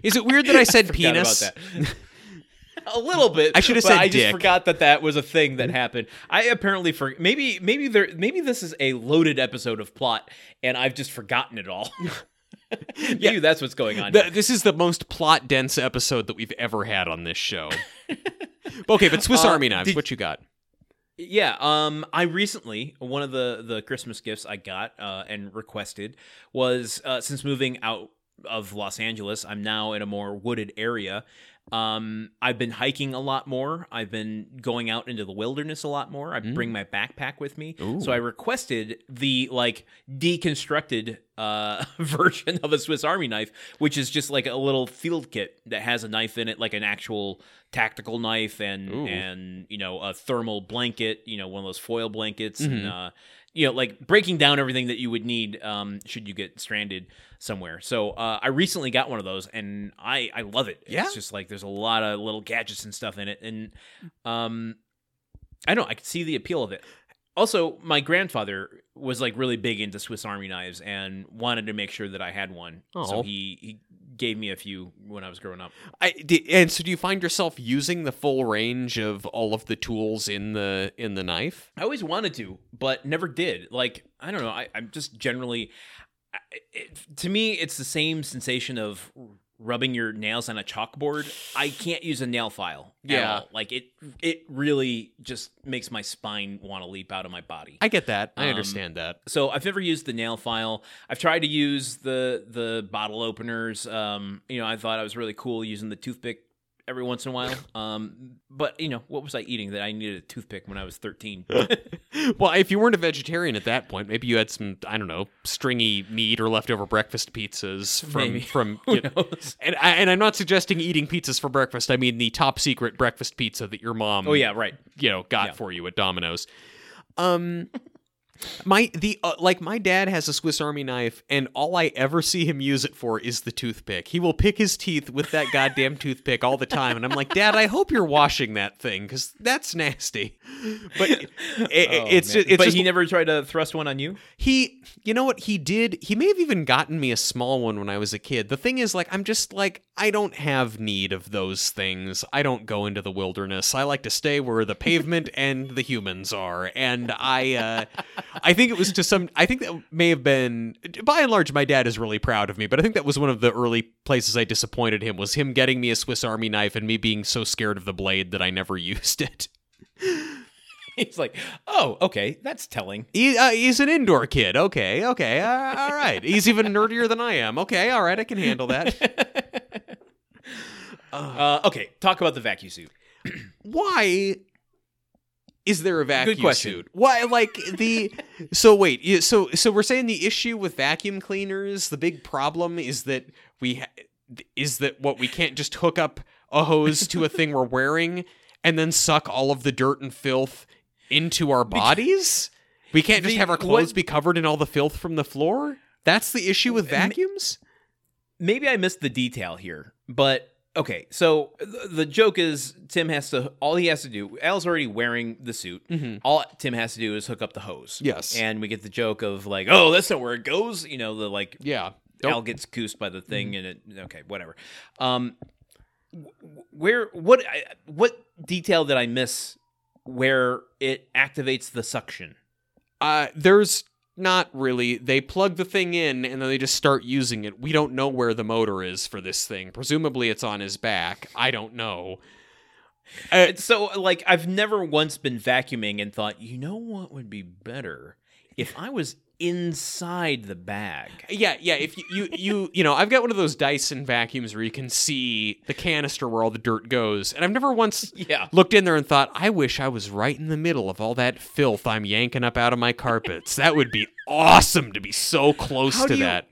Is it weird that I said Forgot penis? About that. a little bit. I should have said I just forgot that that was a thing that happened. I apparently for maybe maybe there maybe this is a loaded episode of plot, and I've just forgotten it all. maybe that's what's going on. The- this is the most plot dense episode that we've ever had on this show. okay, but Swiss Uh, Army knives, did- what you got? Yeah, um, I recently one of the the Christmas gifts I got uh, and requested was uh, since moving out of Los Angeles, I'm now in a more wooded area. Um, I've been hiking a lot more. I've been going out into the wilderness a lot more. I bring my backpack with me, Ooh. so I requested the like deconstructed uh, version of a Swiss Army knife, which is just like a little field kit that has a knife in it, like an actual tactical knife and Ooh. and you know a thermal blanket, you know one of those foil blankets, Mhm. and uh, you know like breaking down everything that you would need um, should you get stranded somewhere. So uh, I recently got one of those, and I I love it. Yeah? It's just like there's a lot of little gadgets and stuff in it, and um, I don't know I could see the appeal of it. Also, my grandfather was like really big into Swiss Army knives and wanted to make sure that I had one. Oh. So he he gave me a few when I was growing up. I, and so do you find yourself using the full range of all of the tools in the in the knife? I always wanted to, but never did. Like I don't know. I, I'm just generally, it, to me, it's the same sensation of rubbing your nails on a chalkboard. I can't use a nail file. at Yeah. all. like it. It really just makes my spine want to leap out of my body. I get that. I Um, understand that. So I've never used the nail file. I've tried to use the the bottle openers. Um, you know, I thought I was really cool using the toothpick every once in a while. Um, but you know, what was I eating that I needed a toothpick when I was 13? well, if you weren't a vegetarian at that point, maybe you had some I don't know stringy meat or leftover breakfast pizzas from Maybe. from. You know- and I, and I'm not suggesting eating pizzas for breakfast. I mean the top secret breakfast pizza that your mom Oh yeah, right. you know got Yeah. for you at Domino's. Um my the uh, like my dad has a Swiss Army knife and all I ever see him use it for is the toothpick. He will pick his teeth with that goddamn toothpick all the time and I'm like, "Dad, I hope you're washing that thing cuz that's nasty." But it- Oh, it's just, it's but just he never tried to thrust one on you. he, you know what he did? He may have even gotten me a small one when I was a kid. The thing is, like, I'm just like, I don't have need of those things. I don't go into the wilderness. I like to stay where the pavement and the humans are. And I, uh, I think it was to some, I think that may have been, by and large, my dad is really proud of me, but I think that was one of the early places I disappointed him was him getting me a Swiss Army knife and me being so scared of the blade that I never used it. He's like, oh, okay, that's telling. He, uh, he's an indoor kid. Okay, okay, uh, all right. He's even nerdier than I am. Okay, all right, I can handle that. Uh, okay, talk about the vacuum suit. why is there a vacuum question. suit? Why like the so wait, so so we're saying the issue with vacuum cleaners, the big problem is that we ha- is that what we can't just hook up a hose to a thing we're wearing and then suck all of the dirt and filth into our bodies? We can't just The- have our clothes what- be covered in all the filth from the floor? That's the issue with vacuums? maybe I missed the detail here, but okay. So the, the joke is Tim has to all he has to do. Al's already wearing the suit. Mhm. All Tim has to do is hook up the hose. Yes. and we get the joke of like, oh, that's not where it goes. You know, the like Yeah. Al gets goosed by the thing, and it okay, whatever. Um, where what what detail did I miss where it activates the suction? Uh, there's not really. They plug the thing in and then they just start using it. We don't know where the motor is for this thing. Presumably it's on his back. I don't know. Uh, So like I've never once been vacuuming and thought, you know what would be better if I was inside the bag. yeah, yeah. If you, you, you, you know, I've got one of those Dyson vacuums where you can see the canister where all the dirt goes, and I've never once Yeah. looked in there and thought, I wish I was right in the middle of all that filth I'm yanking up out of my carpets. That would be awesome to be so close How to you- that.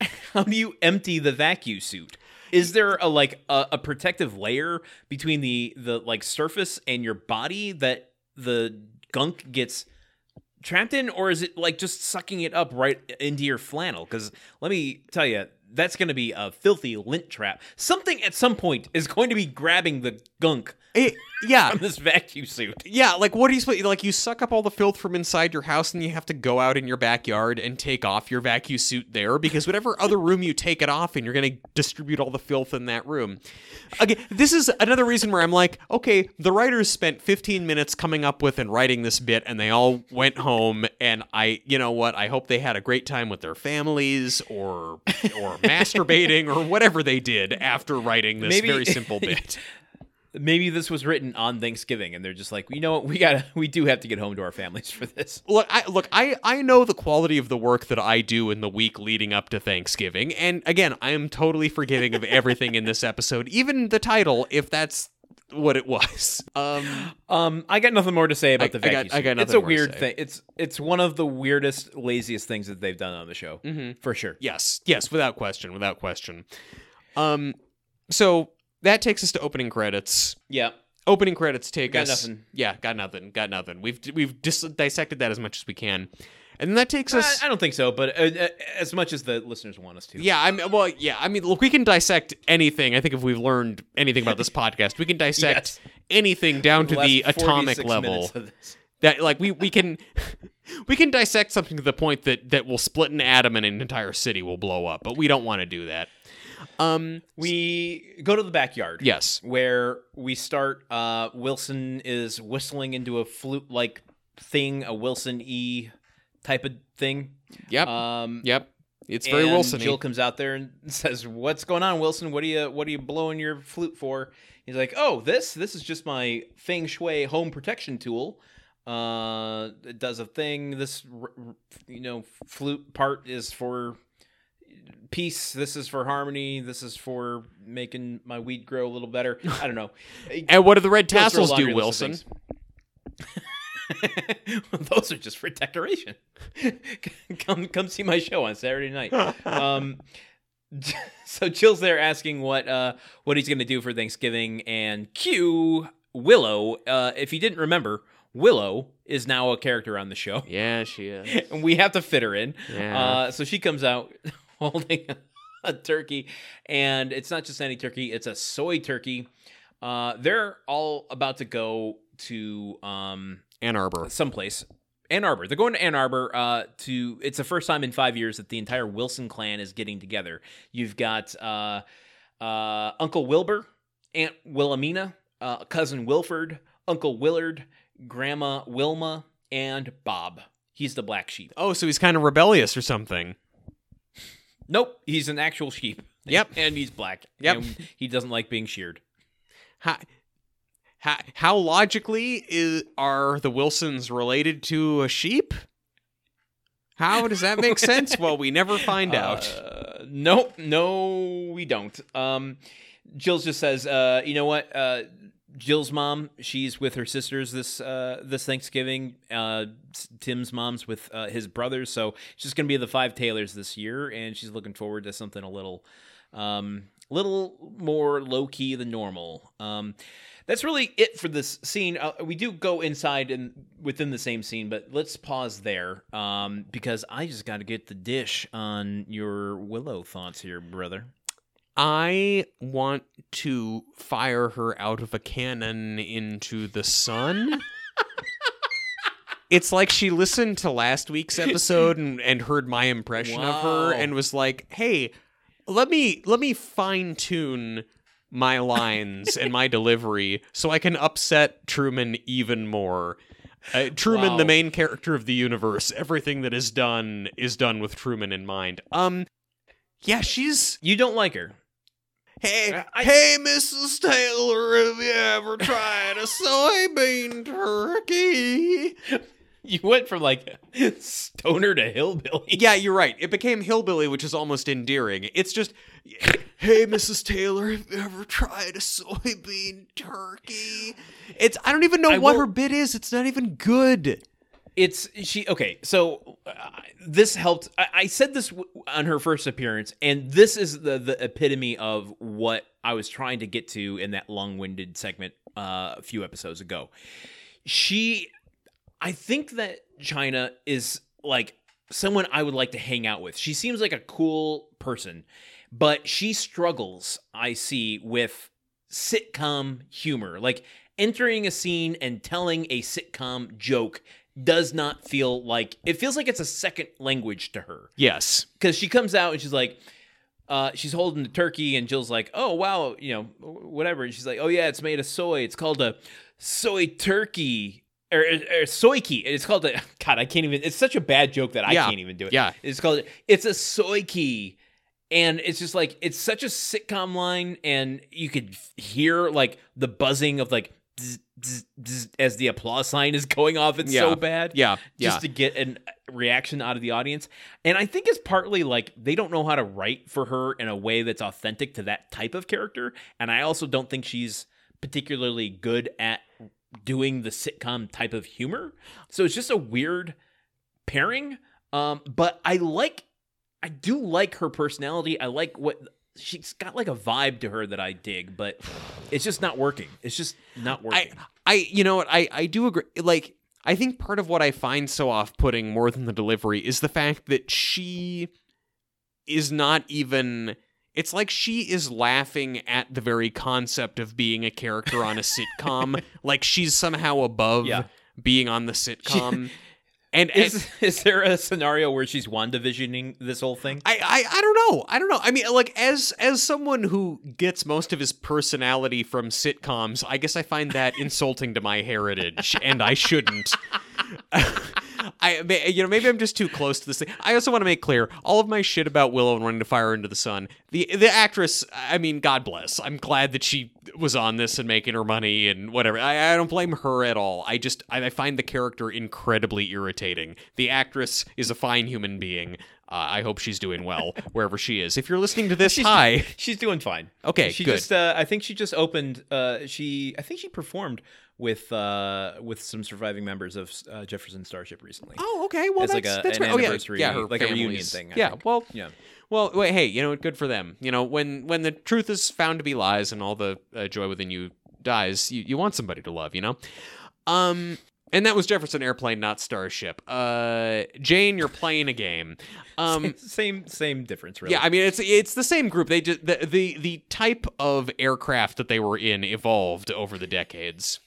How do you empty the vacuum suit? Is there a like a, a protective layer between the the like surface and your body that the gunk gets trapped in, or is it like just sucking it up right into your flannel? Because let me tell you, that's going to be a filthy lint trap. Something at some point is going to be grabbing the gunk It- yeah, from this vacuum suit. Yeah, like what are you like you suck up all the filth from inside your house and you have to go out in your backyard and take off your vacuum suit there because whatever other room you take it off in, you're going to distribute all the filth in that room. Again, this is another reason where I'm like, okay, the writers spent 15 minutes coming up with and writing this bit and they all went home and I, you know what, I hope they had a great time with their families or or masturbating or whatever they did after writing this Maybe- very simple bit. Maybe this was written on Thanksgiving, and they're just like, you know what, we gotta, we do have to get home to our families for this. look i look i i know the quality of the work that i do in the week leading up to thanksgiving and again i am totally forgiving of everything in this episode even the title if that's what it was um Um, I got nothing more to say about I- the I got- I got. It's a weird thing. It's it's one of the weirdest, laziest things that they've done on the show, mhm. for sure. yes yes without question without question um so that takes us to opening credits Yeah, opening credits take Got us nothing. yeah got nothing got nothing we've we've dis- dissected that as much as we can and that takes us I don't think so, but uh, uh, as much as the listeners want us to. Yeah, I mean, well, yeah, I mean, look, we can dissect anything. I think if we've learned anything about this podcast, we can dissect Yes. anything down to the last atomic level. minutes of this. That like we we can we can dissect something to the point that that will split an atom and an entire city will blow up, but we don't want to do that. Um, We go to the backyard. yes, where we start. Uh, Wilson is whistling into a flute-like thing, a Wilson E type of thing. yep, Um, yep. It's very Wilson. Jill comes out there and says, "What's going on, Wilson? What are you What are you blowing your flute for?" He's like, "Oh, this this is just my feng shui home protection tool. Uh, it does a thing. This you know flute part is for peace. This is for harmony. This is for making my weed grow a little better. I don't know. And what do the red Goes through a tassels do, Wilson? Those are just for decoration. come come see my show on Saturday night. Um, so Jill's there asking what uh what he's gonna do for Thanksgiving, and Q Willow. Uh, if you didn't remember, Willow is now a character on the show, Yeah, she is. and we have to fit her in. Yeah. Uh, so she comes out holding a turkey, and it's not just any turkey; it's a soy turkey. Uh, they're all about to go to um, Ann Arbor. someplace. Ann Arbor. They're going to Ann Arbor uh, to. It's the first time in five years that the entire Wilson clan is getting together. You've got uh, uh, Uncle Wilbur, Aunt Wilhelmina, uh, cousin Wilford, Uncle Willard, Grandma Wilma, and Bob. He's the black sheep. Oh, so he's kind of rebellious or something. Nope, he's an actual sheep. Yep. and he's black. Yep. and he doesn't like being sheared. How, how, how logically is, are the Wilsons related to a sheep? How does that make sense? well, we never find out. Uh, nope, no, we don't. Um, Jill just says, uh, "You know what? Uh, Jill's mom, she's with her sisters this uh, this Thanksgiving. Uh, Tim's mom's with uh, his brothers, so she's going to be the five Taylors this year, and she's looking forward to something a little, um, little more low key than normal. Um, that's really it for this scene. Uh, we do go inside and within the same scene, but let's pause there um, because I just got to get the dish on your Willow thoughts here, brother. I want to fire her out of a cannon into the sun. it's like she listened to last week's episode and, and heard my impression of her and was like, "Hey, let me let me fine tune my lines and my delivery so I can upset Truman even more." Uh, Truman, the main character of the universe, everything that is done is done with Truman in mind. Um, yeah, she's You don't like her. Hey, I- hey, Mrs. Taylor, have you ever tried a soybean turkey? You went from like stoner to hillbilly. Yeah, you're right. It became hillbilly, which is almost endearing. It's just, hey, Mrs. Taylor, have you ever tried a soybean turkey? It's I don't even know I what will- her bit is. It's not even good. It's she. Okay, so uh, this helped. I, I said this w- on her first appearance, and this is the the epitome of what I was trying to get to in that long winded segment uh, a few episodes ago. She, I think that China is like someone I would like to hang out with. She seems like a cool person, but she struggles. I see with sitcom humor, like entering a scene and telling a sitcom joke does not feel like it feels like it's a second language to her Yes. because she comes out and she's like uh, she's holding the turkey and Jill's like, "Oh wow, you know, whatever." And she's like, "Oh yeah, it's made of soy. It's called a soy turkey or, or soy key. It's called a God. I can't even. It's such a bad joke that I Yeah. can't even do it. Yeah. It's called. It's a soy key." And it's just like it's such a sitcom line, and you could hear like the buzzing of like as the applause sign is going off. It's Yeah. so bad Yeah. Yeah. just to get a reaction out of the audience. And I think it's partly like they don't know how to write for her in a way that's authentic to that type of character. And I also don't think she's particularly good at doing the sitcom type of humor. So it's just a weird pairing. Um, but I like, I do like her personality. I like what she's got like a vibe to her that I dig, but it's just not working. It's just not I, working. I, you know what? I, I do agree. Like, I think part of what I find so off-putting more than the delivery is the fact that she is not even. It's like she is laughing at the very concept of being a character on a sitcom. like she's somehow above Yeah. being on the sitcom. And, and Is, is there a scenario where she's WandaVisioning this whole thing? I, I I don't know. I don't know. I mean, like as as someone who gets most of his personality from sitcoms, I guess I find that insulting to my heritage, and I shouldn't. I you know maybe I'm just too close to this thing. I also want to make clear all of my shit about Willow and running to fire into the sun. The the actress, I mean, God bless. I'm glad that she was on this and making her money and whatever. I, I don't blame her at all. I just I, I find the character incredibly irritating. The actress is a fine human being. Uh, I hope she's doing well wherever she is. If you're listening to this, She's- hi. She's doing fine. Okay, she good. just uh, I think she just opened uh she I think she performed with uh with some surviving members of uh, Jefferson Starship recently. Oh, okay. Well, that's, like a- that's an great. Oh, yeah, anniversary, yeah, her like a reunion thing, I yeah. think. Well, Yeah. Well, wait, hey, you know, good for them. You know, when when the truth is found to be lies and all the uh, joy within you dies, you, you want somebody to love, you know. Um, and that was Jefferson Airplane, not Starship. Uh, Jane, you're playing a game. Um, same same difference really. yeah, I mean it's it's the same group. They just the, the the type of aircraft that they were in evolved over the decades.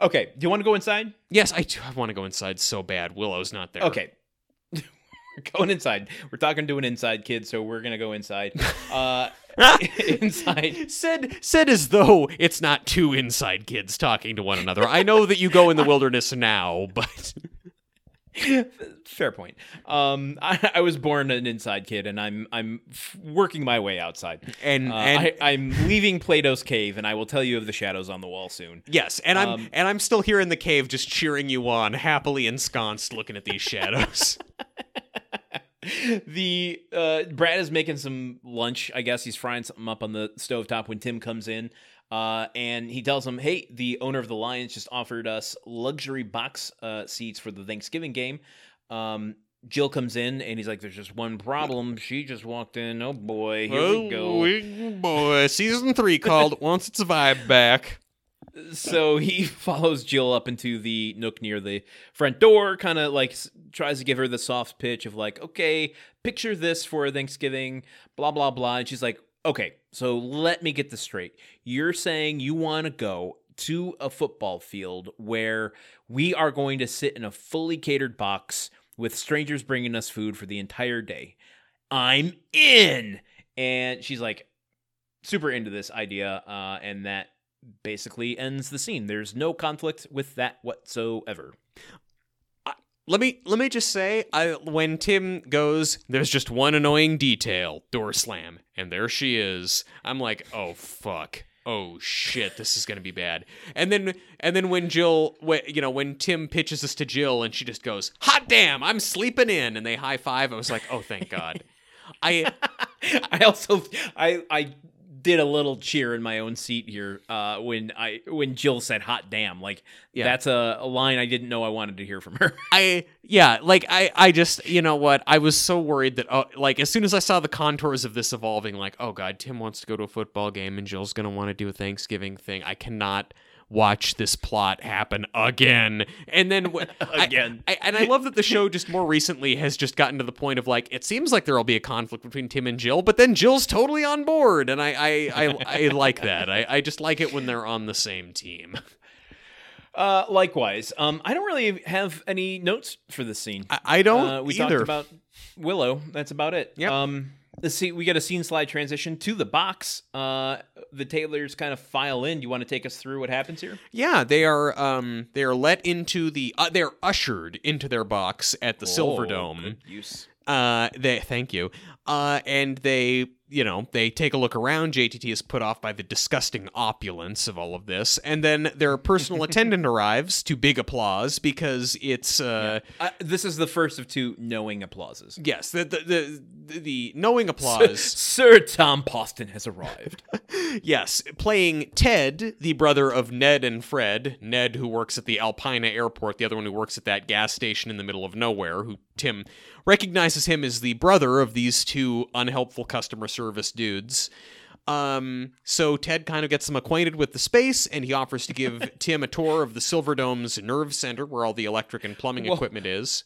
Okay, do you want to go inside? Yes, I do. I want to go inside so bad. Willow's not there. Okay. we're going inside. We're talking to an inside kid, so we're gonna go inside. Uh inside. Said said as though it's not two inside kids talking to one another. I know that you go in the wilderness now, but Fair point. Um, I, I was born an inside kid, and I'm I'm f- working my way outside. and Uh, and I, I'm leaving Plato's cave, and I will tell you of the shadows on the wall soon. yes, and I'm um, and I'm still here in the cave, just cheering you on, happily ensconced, looking at these shadows. the uh, Brad is making some lunch. I guess he's frying something up on the stovetop when Tim comes in. Uh, and he tells him, "Hey, the owner of the Lions just offered us luxury box uh, seats for the Thanksgiving game." Um, Jill comes in and he's like, "There's just one problem. She just walked in. Oh boy, here we go." Oh, boy, season three called Wants Its Vibe Back. so he follows Jill up into the nook near the front door, kind of like tries to give her the soft pitch of like, okay, picture this for Thanksgiving, blah blah blah, and she's like, okay, so let me get this straight. You're saying you want to go to a football field where we are going to sit in a fully catered box with strangers bringing us food for the entire day. I'm in. And she's like super into this idea, uh, and that basically ends the scene. There's no conflict with that whatsoever. Let me let me just say, I when Tim goes, there's just one annoying detail: door slam, and there she is. I'm like, oh fuck, oh shit, this is gonna be bad. And then and then when Jill, wh- you know, when Tim pitches us to Jill, and she just goes, hot damn, I'm sleeping in, and they high five. I was like, oh thank God. I I also I I did a little cheer in my own seat here uh, when I when Jill said "hot damn." Like Yeah. that's a, a line I didn't know I wanted to hear from her. I yeah, like I I just you know what I was so worried that uh, like as soon as I saw the contours of this evolving, like oh god, Tim wants to go to a football game and Jill's gonna want to do a Thanksgiving thing. I cannot watch this plot happen again. And then I- Again. I, and I love that the show just more recently has just gotten to the point of like it seems like there'll be a conflict between Tim and Jill, but then Jill's totally on board, and I I I, I like that. I, I just like it when they're on the same team. Uh, likewise, um, I don't really have any notes for this scene. I, I don't Uh, we either. talked about Willow. That's about it. Yep. Um, let's see. We get a scene slide transition to the box. Uh, the Taylors kind of file in. Do you want to take us through what happens here? Yeah, they are um they are let into the uh, they're ushered into their box at the Silver Oh, Dome. good use. Uh they thank you. Uh and they you know, they take a look around. JTT is put off by the disgusting opulence of all of this. And then their personal attendant arrives to big applause because it's uh Uh, this is the first of two knowing applauses. yes, the the the, the knowing applause. Sir Tom Poston has arrived. Yes, playing Ted, the brother of Ned and Fred. Ned, who works at the Alpena airport, the other one who works at that gas station in the middle of nowhere, who Tim recognizes him as the brother of these two unhelpful customer service dudes. Um, so Ted kind of gets them acquainted with the space, and he offers to give Tim a tour of the Silverdome's nerve center, where all the electric and plumbing Whoa. equipment is.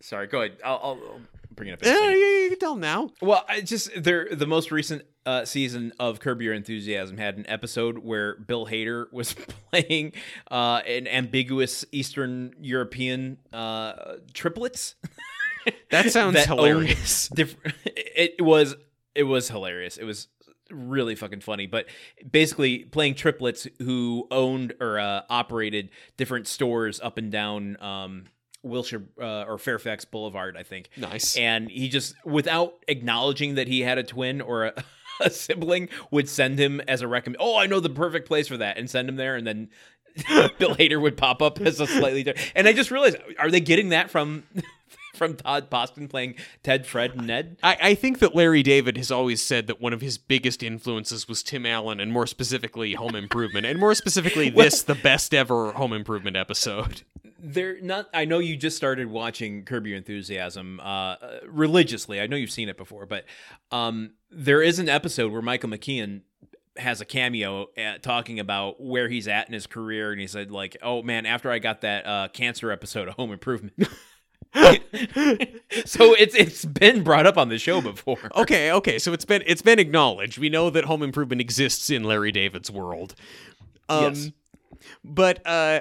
Sorry, go ahead. I'll, I'll, bring it up. second. you you can tell now. Well, I just they're the most recent uh, season of Curb Your Enthusiasm had an episode where Bill Hader was playing uh, an ambiguous Eastern European uh, triplets. That sounds that hilarious. diff- it was it was hilarious. It was really fucking funny. But basically, playing triplets who owned or uh, operated different stores up and down um, Wilshire uh, or Fairfax Boulevard, I think Nice. and he just without acknowledging that he had a twin or a, a sibling would send him as a recommend oh i know the perfect place for that and send him there and then bill hader would pop up as a slightly different and i just realized are they getting that from from todd poston playing ted fred and ned? I, I think that Larry David has always said that one of his biggest influences was Tim Allen, and more specifically, Home Improvement, and more specifically, this the best ever Home Improvement episode. they're not i know you just started watching curb your enthusiasm uh religiously. I know you've seen it before but um there is an episode where michael mckean has a cameo at, talking about where he's at in his career and he said like oh man after i got that uh cancer episode of home improvement so it's it's been brought up on the show before Okay, okay, so it's been it's been acknowledged. We know that Home Improvement exists in Larry David's world. Um, Yes. But uh,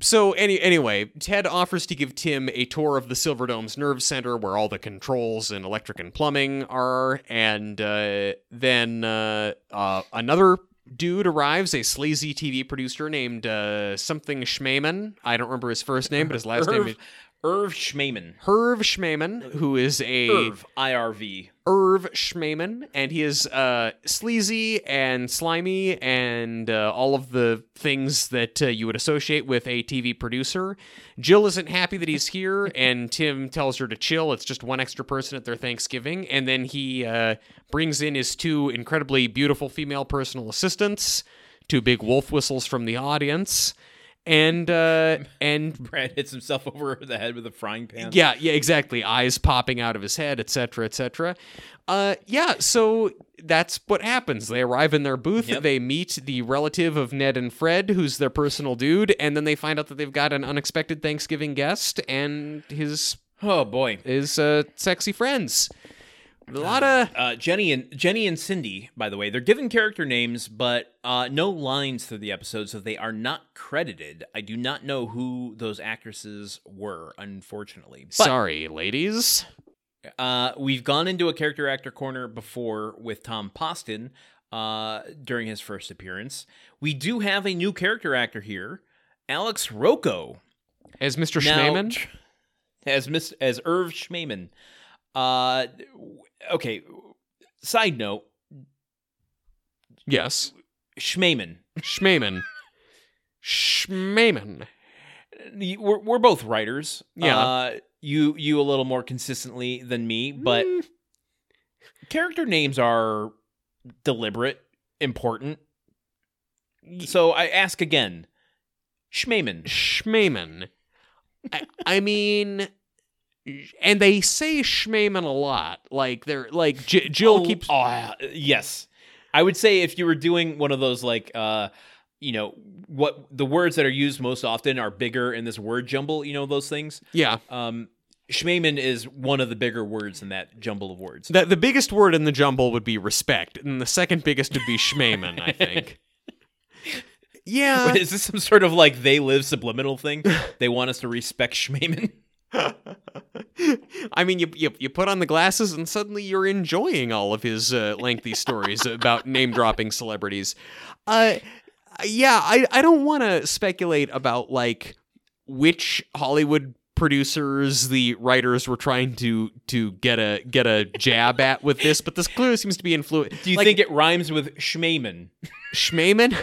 so any anyway, Ted offers to give Tim a tour of the Silverdome's nerve center, where all the controls and electric and plumbing are, and uh, then uh, uh, another dude arrives, a sleazy TV producer named uh, something Schmaman. I don't remember his first name, but his last name is Irv Schmaman. Herv Schmaman, who is a Irv, IRV. Irv and he is uh, sleazy and slimy and uh, all of the things that uh, you would associate with a TV producer. Jill isn't happy that he's here, and Tim tells her to chill. It's just one extra person at their Thanksgiving, and then he uh, brings in his two incredibly beautiful female personal assistants, two big wolf whistles from the audience. And uh, and Brad hits himself over the head with a frying pan. yeah, yeah, exactly. Eyes popping out of his head, etc., etc. Uh, yeah. So that's what happens. They arrive in their booth. Yep. They meet the relative of Ned and Fred, who's their personal dude, and then they find out that they've got an unexpected Thanksgiving guest and his Oh boy. his uh, sexy friends. A lot of Uh, Jenny and Jenny and Cindy, by the way, they're given character names, but uh, no lines through the episode, so they are not credited. I do not know who those actresses were, unfortunately. But sorry, ladies. uh, we've gone into a character actor corner before with Tom Poston uh, during his first appearance. We do have a new character actor here, Alex Rocco. As Mr. Now, Schmaman. as Miss as Irv Schmaman. Uh, okay. Side note, Yes. Schmaman. Schmaman. Schmaman. We're we're both writers. Yeah. Uh, you you a little more consistently than me, but Mm, character names are deliberate, important. So I ask again, Schmaman. Schmaman. I, I mean, and they say Schmaman a lot. Like they're like J- Jill Oh, keeps. Oh, uh, yes. I would say if you were doing one of those like uh you know what the words that are used most often are bigger in this word jumble, you know those things. Yeah, Um Schmaman is one of the bigger words in that jumble of words. the the biggest word in the jumble would be respect, and the second biggest would be Schmaman. I think. Yeah. Wait, is this some sort of like they live subliminal thing? they want us to respect Schmaman. I mean, you, you you put on the glasses and suddenly you're enjoying all of his uh, lengthy stories about name dropping celebrities. Uh, yeah, I I don't want to speculate about like which Hollywood producers the writers were trying to to get a get a jab at with this, but this clearly seems to be influenced. Do you like, think it rhymes with Schmaman? Schmaman?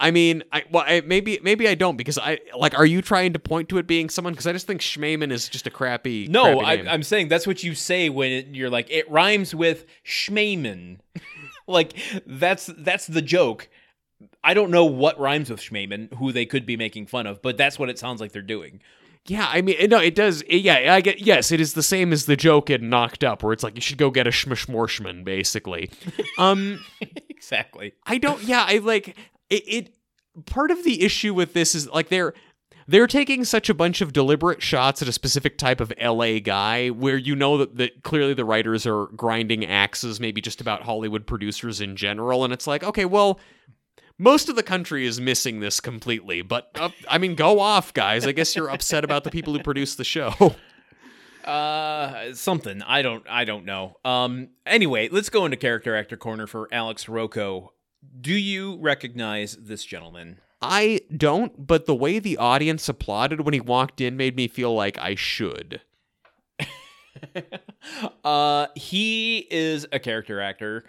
I mean, I well, I, maybe maybe I don't because I like. Are you trying to point to it being someone? Because I just think Schmaman is just a crappy. No, crappy I. I'm saying that's what you say when it, you're like it rhymes with Schmaman. like that's that's the joke. I don't know what rhymes with Schmaman, who they could be making fun of, but that's what it sounds like they're doing. Yeah, I mean, no, it does. it- yeah, I get. Yes, it is the same as the joke in Knocked Up, where it's like you should go get a schmishmorshman, basically. Um, exactly. I don't. Yeah, I like it, it. Part of the issue with this is like they're they're taking such a bunch of deliberate shots at a specific type of LA guy, where you know that, that clearly the writers are grinding axes, maybe just about Hollywood producers in general, and it's like, okay, well. Most of the country is missing this completely, but uh, I mean, go off, guys. I guess you're upset about the people who produce the show. Uh, something I don't I don't know. Um, anyway, let's go into character actor corner for Alex Rocco. Do you recognize this gentleman? I don't, but the way the audience applauded when he walked in made me feel like I should. uh, he is a character actor.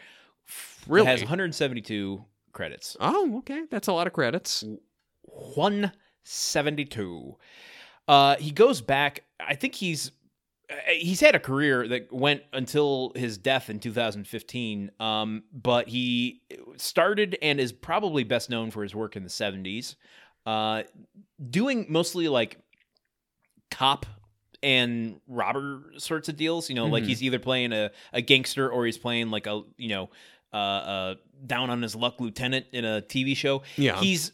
Really? has 172 credits. Oh, okay. That's a lot of credits. 172. Uh, he goes back. I think he's uh, he's had a career that went until his death in 2015. Um, but he started and is probably best known for his work in the 70s, uh, doing mostly like cop and robber sorts of deals. You know, like Mhm. he's either playing a, a gangster or he's playing like a you know uh, uh, down on his luck lieutenant in a TV show. Yeah. He's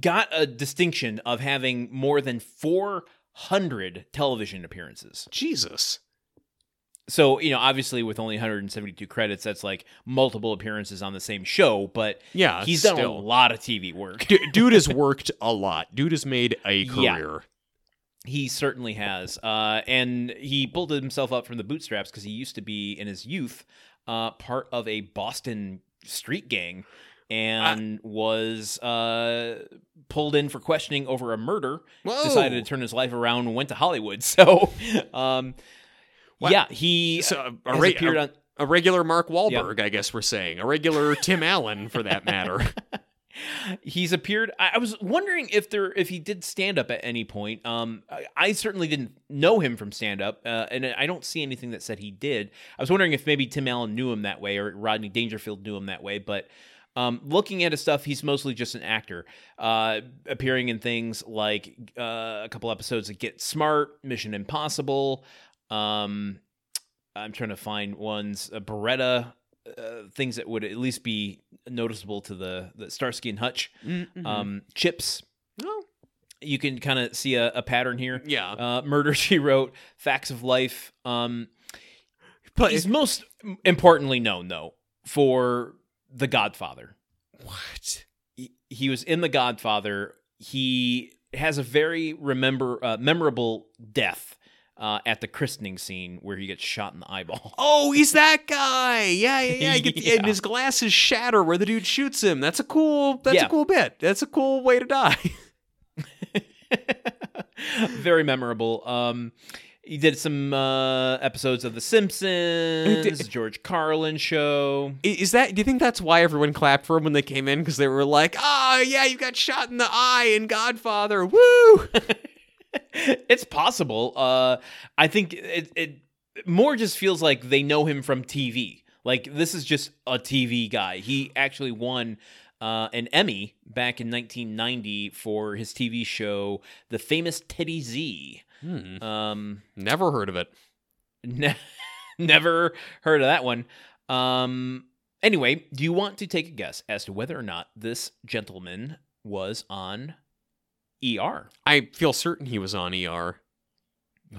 got a distinction of having more than 400 television appearances. Jesus. So, you know, obviously with only 172 credits, that's like multiple appearances on the same show, but Yeah. he's done still. a lot of TV work. D- dude has worked a lot. Dude has made a Yeah. career. He certainly has. Uh, and he pulled himself up from the bootstraps because he used to be, in his youth, uh, part of a Boston street gang and was uh, pulled in for questioning over a murder. Whoa. Decided to turn his life around and went to Hollywood. So, um, yeah, he So, a, appeared on. a regular Mark Wahlberg, I guess we're saying. A regular Tim Allen, for that matter. He's appeared. I, was wondering if there if he did stand up at any point. Um, I, I certainly didn't know him from stand up, uh, and I don't see anything that said he did. I was wondering if maybe Tim Allen knew him that way, or Rodney Dangerfield knew him that way. But um, looking at his stuff, he's mostly just an actor, uh, appearing in things like uh, a couple episodes of Get Smart, Mission Impossible. Um, I'm trying to find ones. Uh, Baretta. Uh, things that would at least be noticeable to the, the Starsky and Hutch. Mhm. Um, Chips, oh, you can kind of see a, a pattern here. yeah. Uh, Murder She Wrote, Facts of Life. Um, But he's most importantly known though for The Godfather. what? He, he was in The Godfather. He has a very remember uh, memorable death uh, at the christening scene where he gets shot in the eyeball. Oh, he's that guy. Yeah, yeah, yeah. He gets- Yeah. And his glasses shatter where the dude shoots him. That's a cool. That's Yeah. a cool bit. That's a cool way to die. very memorable. Um, he did some uh, episodes of The Simpsons, George Carlin show. Is that? Do you think that's why everyone clapped for him when they came in? Because they were like, "Ah, yeah, you got shot in the eye in Godfather. Woo!" It's possible. Uh, I think it, it more just feels like they know him from TV. Like this is just a TV guy. He actually won uh, an Emmy back in 1990 for his TV show, The Famous Teddy Z. Hmm, Um, never heard of it. ne- never heard of that one. Um, anyway, do you want to take a guess as to whether or not this gentleman was on ER? I feel certain he was on ER.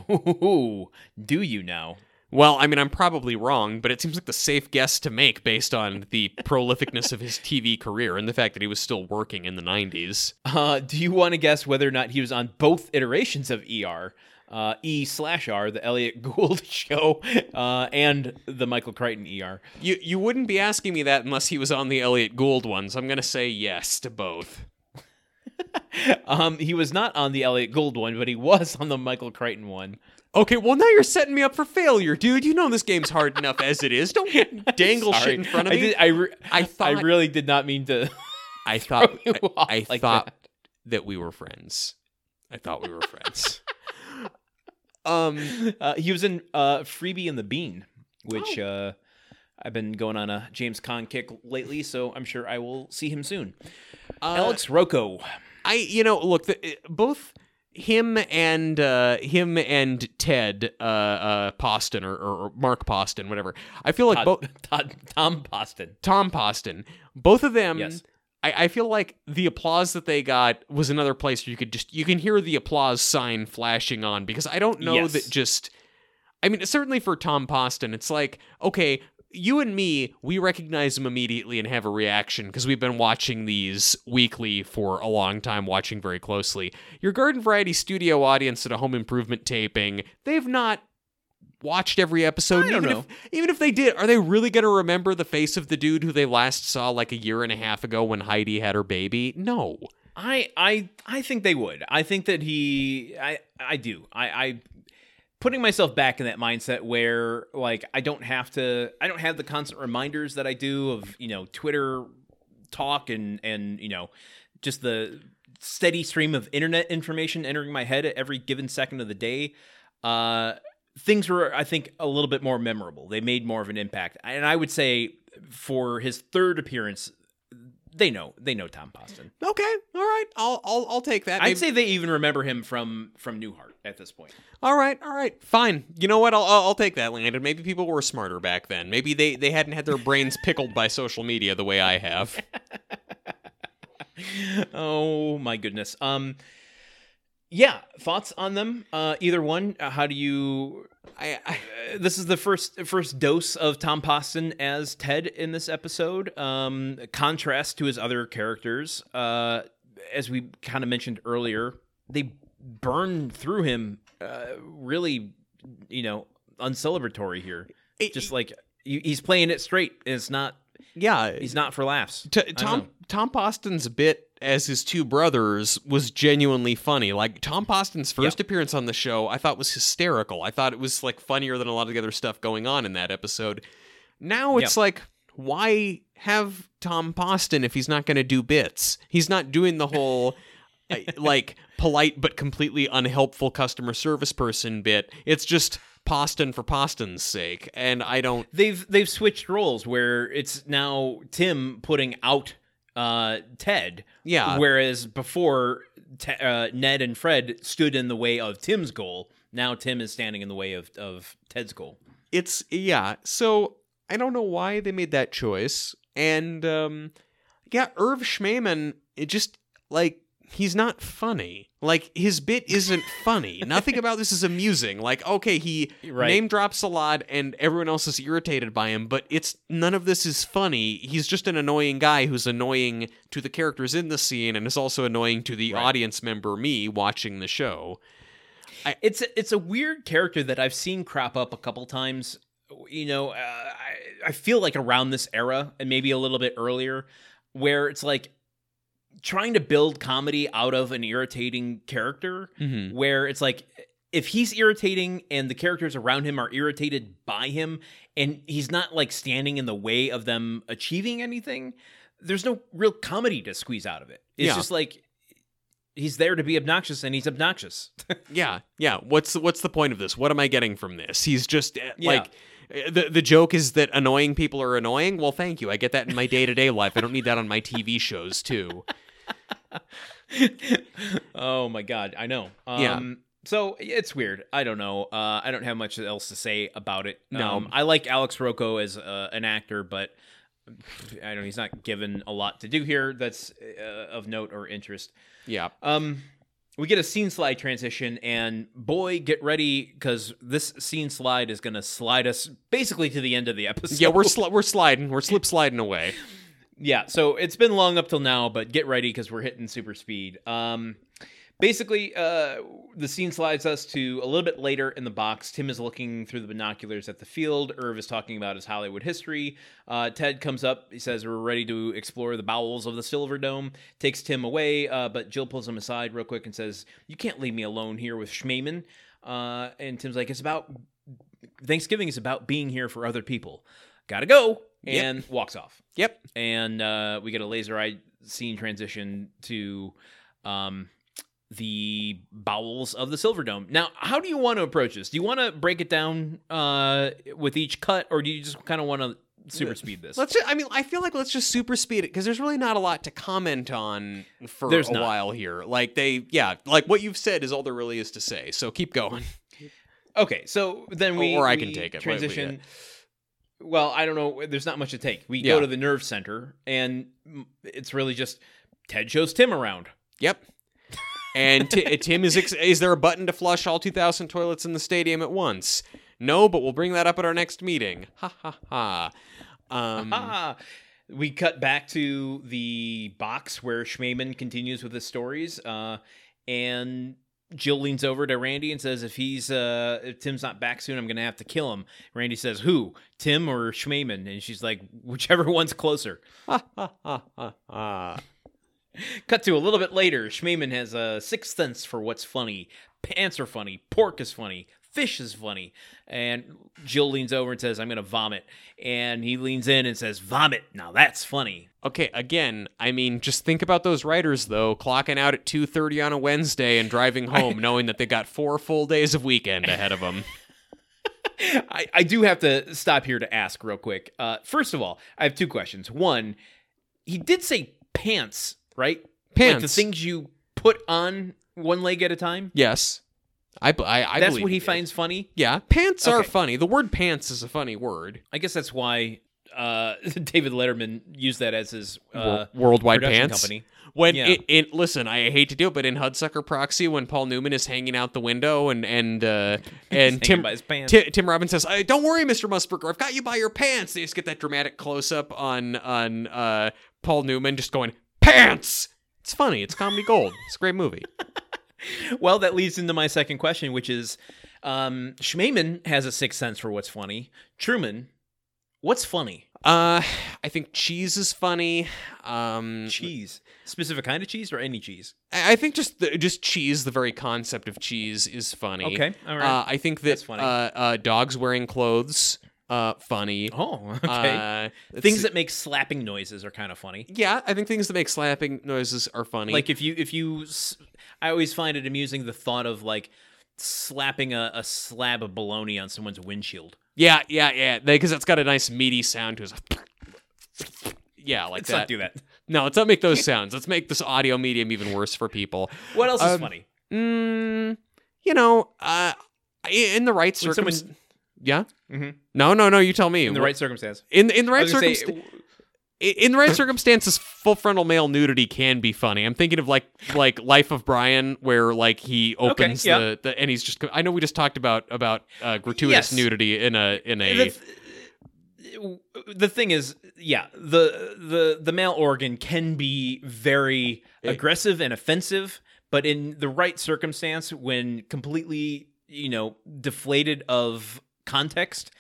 Ooh, do you now? Well, I mean, I'm probably wrong, but it seems like the safe guess to make based on the prolificness of his TV career and the fact that he was still working in the 90s. Uh, do you want to guess whether or not he was on both iterations of ER? Uh, E slash R, the Elliott Gould show, uh, and the Michael Crichton ER. You you wouldn't be asking me that unless he was on the Elliott Gould one, so I'm going to say yes to both. Um, he was not on the Elliott Gould one, but he was on the Michael Crichton one. Okay, well now you're setting me up for failure, dude. You know this game's hard enough as it is. Don't dangle shit in front of I me. Did, I, re- I I really did not mean to. I thought I, I like thought that. that. we were friends. I thought we were friends. um Uh, he was in uh, Freebie and the Bean, which Oh. uh, I've been going on a James Caan kick lately, so I'm sure I will see him soon. uh, Alex Rocco. I you know look the, both him and uh, him and Ted uh, uh, Poston or, or Mark Poston whatever. I feel like both Tom Poston. Tom Poston both of them. Yes. I, I feel like the applause that they got was another place where you could just you can hear the applause sign flashing on because I don't know Yes. that just I mean certainly for Tom Poston it's like okay you and me we recognize him immediately and have a reaction because we've been watching these weekly for a long time watching very closely your garden variety studio audience at a home improvement taping they've not watched every episode I don't even know. if even if they did are they really going to remember the face of the dude who they last saw like a year and a half ago when Heidi had her baby no I I I think they would. I think that he I I do. I I putting myself back in that mindset where like I don't have to I don't have the constant reminders that I do of, you know, Twitter talk and and you know, just the steady stream of internet information entering my head at every given second of the day. Uh things were I think a little bit more memorable. They made more of an impact. And I would say for his third appearance they know they know Tom Poston. okay all right. I'll I'll, I'll take that. I'd say they even remember him from from Newhart at this point. all right all right. Fine. You know what? I'll I'll, I'll take that Landon. Maybe people were smarter back then. Maybe they they hadn't had their brains pickled by social media the way I have. Oh my goodness. Um, yeah, thoughts on them? Uh, either one. Uh, how do you? I, I this is the first first dose of Tom Poston as Ted in this episode. Um, contrast to his other characters. Uh, as we kind of mentioned earlier, they burn through him. Uh, really, you know, uncelebratory here. It- Just like he's playing it straight. and It's not. yeah, He's not for laughs. T- Tom. Tom Poston's bit as his two brothers was genuinely funny. Like Tom Poston's first appearance on the show, I thought was hysterical. I thought it was like funnier than a lot of the other stuff going on in that episode. Now it's like, why have Tom Poston if he's not going to do bits? He's not doing the whole. uh, like polite but completely unhelpful customer service person bit. It's just Poston for Poston's sake, and I don't. They've they've switched roles where it's now Tim putting out uh, Ted. Yeah. Whereas before Te- uh, Ned and Fred stood in the way of Tim's goal. Now Tim is standing in the way of of Ted's goal. it's yeah so i don't know why they made that choice and um yeah irv schmaman it just like he's not funny like his bit isn't funny nothing about this is amusing like okay he Right. name drops a lot and everyone else is irritated by him but it's none of this is funny he's just an annoying guy who's annoying to the characters in the scene and is also annoying to the Right. audience member me watching the show It's a, it's a weird character that I've seen crop up a couple times. You know, uh, I I feel like around this era and maybe a little bit earlier, where it's like trying to build comedy out of an irritating character. mm-hmm. Where it's like if he's irritating and the characters around him are irritated by him, and he's not like standing in the way of them achieving anything, there's no real comedy to squeeze out of it. It's Yeah. just like he's there to be obnoxious and he's obnoxious. Yeah, yeah. What's the, what's the point of this? What am I getting from this? He's just uh, Yeah. like uh, the the joke is that annoying people are annoying. Well, thank you. I get that in my day to day life. I don't need that on my TV shows too. oh my god, I know. Um, Yeah. So it's weird. I don't know. Uh, I don't have much else to say about it. No. Um, I like Alex Rocco as uh, an actor, but I don't. He's not given a lot to do here that's uh, of note or interest. Yeah. Um, we get a scene slide transition, and boy, get ready because this scene slide is going to slide us basically to the end of the episode. Yeah, we're sli- we're sliding. We're slip sliding away. Yeah, so it's been long up till now, but get ready because we're hitting super speed. Um, basically, uh, the scene slides us to a little bit later in the box. Tim is looking through the binoculars at the field. Irv is talking about his Hollywood history. Uh, Ted comes up. He says, We're ready to explore the bowels of the Silver Dome. Takes Tim away, uh, but Jill pulls him aside real quick and says, You can't leave me alone here with Schmaman. Uh, and Tim's like, It's about Thanksgiving is about being here for other people. Gotta go. Yep. And walks off Yep. and uh, we get a laser eye scene transition to um, the bowels of the Silver Dome. Now, how do you want to approach this? Do you want to break it down uh, with each cut, or do you just kind of want to super speed this? Let's. Just, I mean, I feel like let's just super speed it because there's really not a lot to comment on for There's a not. while here. Like they, yeah, like what you've said is all there really is to say. So keep going. Okay, so then we Or I can take it. Wait, wait, Transition. Well, I don't know. There's not much to take. We Yeah. go to the nerve center, and it's really just Ted shows Tim around. Yep. And Ti- Tim is ex- is there a button to flush all 2,000 toilets in the stadium at once? No, but we'll bring that up at our next meeting. Ha ha ha. Um, Ah, we cut back to the box where Schmaman continues with his stories, uh, and Jill leans over to Randy and says, "If he's uh, if Tim's not back soon, I'm gonna have to kill him." Randy says, "Who? Tim or Schmaman?" And she's like, "Whichever one's closer." ha ha ha ha ha. Cut to a little bit later. Schmaman has a sixth sense for what's funny. Pants are funny. Pork is funny. Fish is funny. And Jill leans over and says, I'm going to vomit. And he leans in and says, Vomit. Now that's funny. Okay, again, I mean, just think about those writers though, clocking out at 2:30 on a Wednesday and driving home knowing that they got 4 full days of weekend ahead of them. I, I do have to stop here to ask real quick. Uh, first of all, I have two questions. One, he did say pants, right? Like the things you put on one leg at a time. Yes. I. That's what he did. finds funny. Yeah, pants are funny. The word pants is a funny word. I guess that's why uh, David Letterman used that as his uh, worldwide pants. company. When Yeah. it, it listen, I hate to do it, but in Hudsucker Proxy, when Paul Newman is hanging out the window and and uh, and Tim by his pants. Ti- Tim Robbins says, "Uh, "Don't worry, Mister Mussburger, I've got you by your pants." They just get that dramatic close up on on uh, Paul Newman just going pants. It's funny. It's comedy gold. It's a great movie. Well, that leads into my second question, which is um, has a sixth sense for what's funny. Truman, what's funny? Uh, I think cheese is funny. Um, Cheese, specific kind of cheese or any cheese? I I think just the, just cheese, the very concept of cheese is funny. Okay, all right. Uh, I think that That's funny. Uh, uh, dogs wearing clothes, uh, funny. oh, okay. Uh, Things that make slapping noises are kind of funny. yeah, I think things that make slapping noises are funny. Like if you if you, I always find it amusing the thought of like slapping a, a slab of bologna on someone's windshield. Yeah, yeah, yeah, because it's got a nice meaty sound to it. Yeah, like Let's that. not do that. No, let's not make those sounds. Let's make this audio medium even worse for people. What else is Um, funny? Mm, you know, uh, in the right When circumstances. Yeah. Mhm. No, no, no. You tell me. In the right circumstance. In in the I right was gonna say, circumstances. In the right circumstances, full frontal male nudity can be funny. I'm thinking of like like Life of Brian, where like he opens yeah. the, the and he's just. I know we just talked about about uh, gratuitous Yes. nudity in a in a. the, th- the thing is, yeah, the the the male organ can be very aggressive and offensive, but in the right circumstance, when completely you know deflated of context,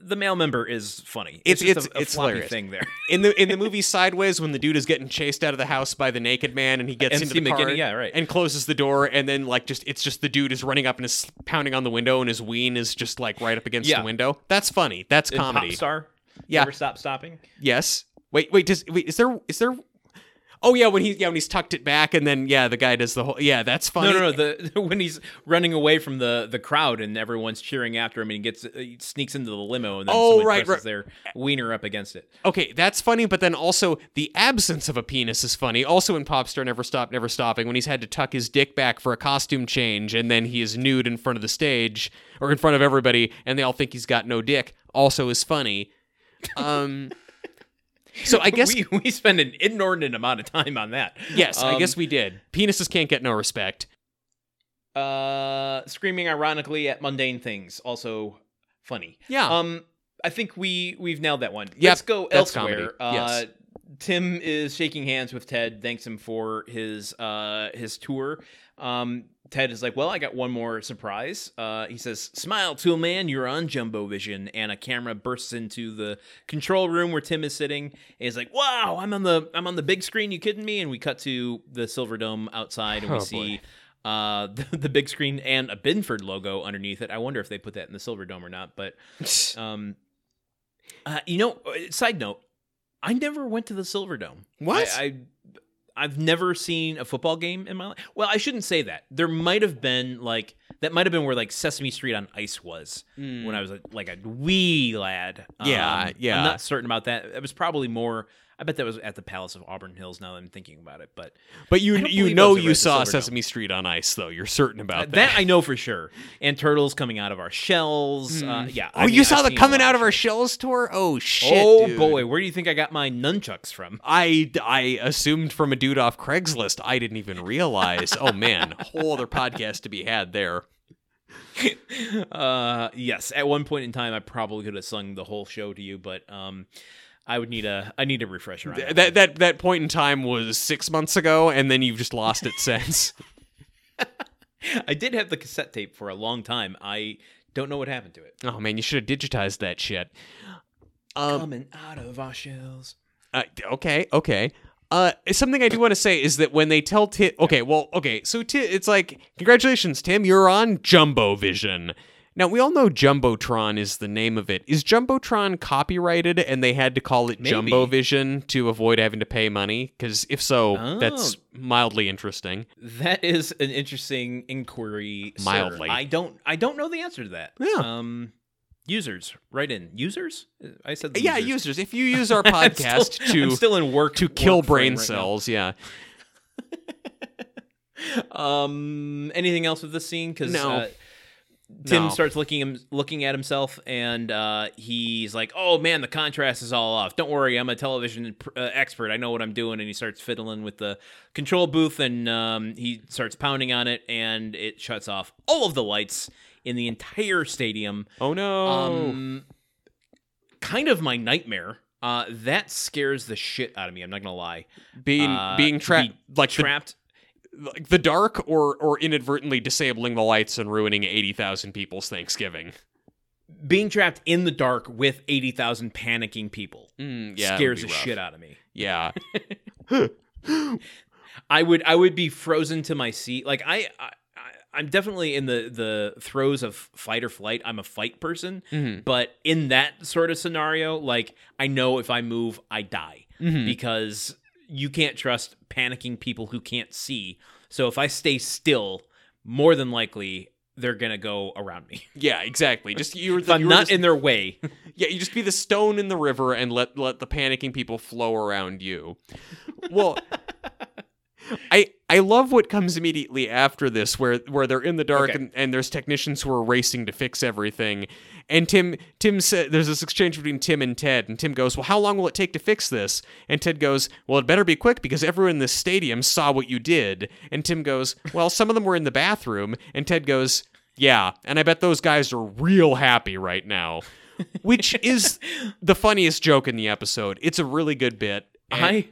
the male member is funny. It's- just it's- a, a it's hilarious. thing there. in the in the movie Sideways, when the dude is getting chased out of the house by the naked man, and he gets And into the car yeah, right. and closes the door, and then like just it's just the dude is running up and is pounding on the window, and his ween is just like right up against Yeah. the window. That's funny. That's comedy. Pop star, Yeah. never stop stopping. Yes. Wait, wait. Does wait? Is there is there? Oh yeah, when he yeah when he's tucked it back, and then yeah the guy does the whole yeah that's funny. No, no, no. The when he's running away from the the crowd and everyone's cheering after him, and he gets he sneaks into the limo, and then Oh, someone right, presses right. their wiener up against it. Okay, that's funny, but then also the absence of a penis is funny. Also in Popstar Never Stop Never Stopping, when he's had to tuck his dick back for a costume change, and then he is nude in front of the stage or in front of everybody, and they all think he's got no dick. Also is funny. Um. So I guess we, we spend an inordinate amount of time on that. yes, I Um, guess we did. Penises can't get no respect. Uh, screaming ironically at mundane things, also funny. Yeah. Um, I think we we've nailed that one. Yep, Let's go elsewhere. Uh, Yes. Tim is shaking hands with Ted, thanks him for his uh his tour. Um, Ted is like, "Well, I got one more surprise." Uh, he says, "Smile, tool man, you're on Jumbo Vision." And a camera bursts into the control room where Tim is sitting. And he's like, "Wow, I'm on the I'm on the big screen. You kidding me?" And we cut to the Silver Dome outside, and we Oh, boy. see uh, the, the big screen and a Binford logo underneath it. I wonder if they put that in the Silver Dome or not. But um, uh, you know, uh, side note, I never went to the Silver Dome. What? I, I I've never seen a football game in my life. Well, I shouldn't say that. There might have been like that might have been where like Sesame Street on Ice was when I was a, like a wee lad. Hmm. Yeah, Um, yeah. I'm not certain about that. It was probably more. I bet that was at the Palace of Auburn Hills. Now that I'm thinking about it, but But you you know you saw. Sesame Street on ice though. You're certain about that I know for sure. And turtles coming out of our shells. Uh, yeah. Oh, I you saw I've the coming out of our shells tour? Oh shit! Oh dude. boy, where do you think I got my nunchucks from? I, I assumed from a dude off Craigslist. I didn't even realize. oh man, whole other podcast to be had there. uh yes at one point in time i probably could have sung the whole show to you but um i would need a i need a refresher on that, That that that point in time was six months ago, and then you've just lost it since. i did have the cassette tape for a long time i don't know what happened to it oh man, you should have digitized that shit. Um, coming out of our shells Uh, okay, okay. Uh, something I do want to say is that when they tell Tim, okay, well, okay, so Ti it's like, congratulations, Tim, you're on Jumbo Vision. Now we all know Jumbotron is the name of it. Is Jumbotron copyrighted, and they had to call it Maybe. Jumbo Vision to avoid having to pay money? Because if so, that's Oh. mildly interesting. that is an interesting inquiry sir. Mildly. i don't i don't know the answer to that Yeah. um users right in users i said the Yeah, users. users, if you use our podcast still, to I'm still in work to kill work brain right now. cells, yeah. Um, anything else with this scene? Because No. uh, Tim No. starts looking him looking at himself, and uh, he's like, "Oh man, the contrast is all off. Don't worry, I'm a television pr- uh, expert. I know what I'm doing." And he starts fiddling with the control booth, and um, he starts pounding on it, and it shuts off all of the lights in the entire stadium. Oh no. Um, kind of my nightmare. Uh, that scares the shit out of me. I'm not gonna lie. being uh, being trapped be like the Trapped. Like the dark or or inadvertently disabling the lights and ruining 80,000 people's Thanksgiving. being trapped in the dark with 80,000 panicking people Mm, yeah, scares the rough. shit out of me. Yeah. I would I would be frozen to my seat. Like I, I I'm definitely in the the throes of fight or flight. I'm a fight person, Mhm. but in that sort of scenario, like I know if I move, I die Mhm. because you can't trust panicking people who can't see. So if I stay still, more than likely they're gonna go around me. Yeah, exactly. Just you're the, I'm not just- in their way, Yeah, you just be the stone in the river and let let the panicking people flow around you. Well, I I love what comes immediately after this, where where they're in the dark Okay. and, and there's technicians who are racing to fix everything. And Tim Tim said there's this exchange between Tim and Ted, and Tim goes, "Well, how long will it take to fix this?" And Ted goes, "Well, it better be quick because everyone in this stadium saw what you did." And Tim goes, "Well, some of them were in the bathroom." And Ted goes, "Yeah, and I bet those guys are real happy right now." Which is the funniest joke in the episode. It's a really good bit. and- I.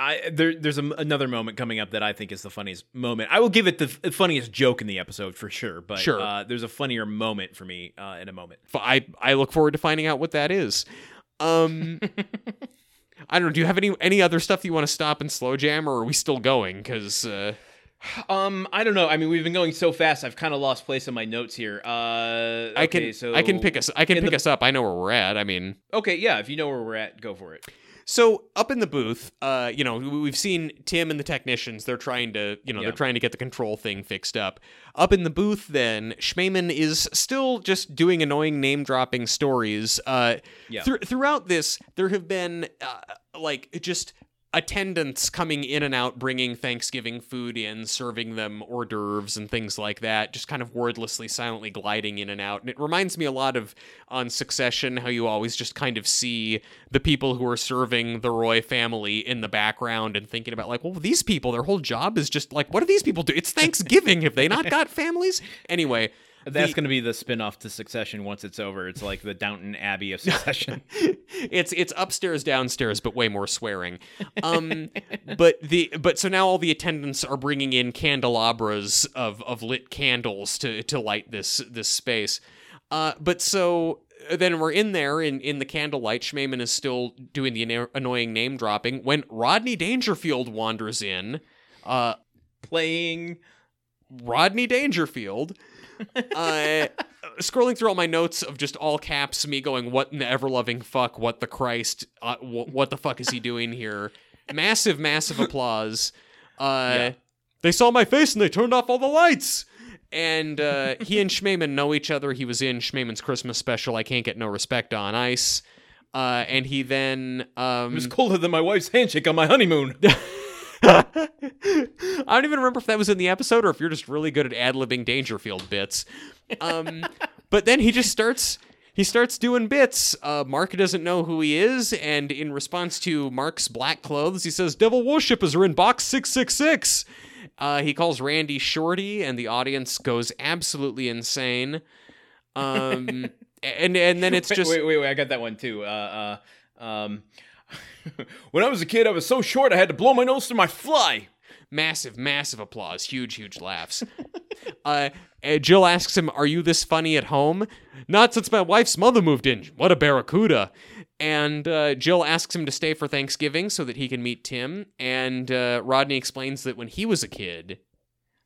I, there, there's a, another moment coming up that I think is the funniest moment. I will give it the f- funniest joke in the episode for sure, but Sure. Uh, there's a funnier moment for me uh, in a moment. I I look forward to finding out what that is. Um, I don't know. Do you have any any other stuff you want to stop and slow jam, or are we still going? Because uh, Um, I don't know. I mean, we've been going so fast. I've kind of lost place in my notes here. Uh, I can so I can pick us I can pick the- us up. I know where we're at. I mean, Okay, yeah. If you know where we're at, go for it. So up in the booth, uh, you know, we- we've seen Tim and the technicians. They're trying to, you know, Yeah. they're trying to get the control thing fixed up. Up in the booth, then Schmaman is still just doing annoying name dropping stories. Uh, Yeah. thr- throughout this, there have been uh, like just attendants coming in and out, bringing Thanksgiving food in, serving them hors d'oeuvres and things like that, just kind of wordlessly, silently gliding in and out. And it reminds me a lot of on Succession, how you always just kind of see the people who are serving the Roy family in the background and thinking about, like, well, these people, their whole job is just like, what do these people do? It's Thanksgiving. Have they not got families? Anyway. That's the- going to be the spin-off to Succession once it's over. It's like the Downton Abbey of Succession. it's it's upstairs downstairs but way more swearing um but the but so now all the attendants are bringing in candelabras of of lit candles to to light this this space uh but so then we're in there in, in the candlelight. Schmaman is still doing the anno- annoying name dropping when Rodney Dangerfield wanders in. Uh, Playing Rodney Dangerfield. Uh, scrolling through all my notes of just all caps, me going, "What in the ever loving fuck? What the Christ? Uh, wh- what the fuck is he doing here?" Massive, massive applause. Uh, Yeah. They saw my face and they turned off all the lights. And uh, he and Schmaman know each other. He was in Schmaman's Christmas special. I can't get no respect on ice. Uh, and he then um, it was colder than my wife's handshake on my honeymoon. I don't even remember if that was in the episode or if you're just really good at ad libbing Dangerfield bits. Um, but then he just starts. He starts doing bits. Uh, Mark doesn't know who he is, and in response to Mark's black clothes, he says, "Devil worshippers are in box six six six." Uh, he calls Randy Shorty, and the audience goes absolutely insane. Um, and and then it's just wait, wait, wait. I got that one too. Uh, uh, um, when I was a kid, I was so short I had to blow my nose to my fly. massive, massive applause, huge, huge laughs. uh, uh, Jill asks him, "Are you this funny at home?" Not since my wife's mother moved in. What a barracuda! And uh, Jill asks him to stay for Thanksgiving so that he can meet Tim. And uh, Rodney explains that when he was a kid,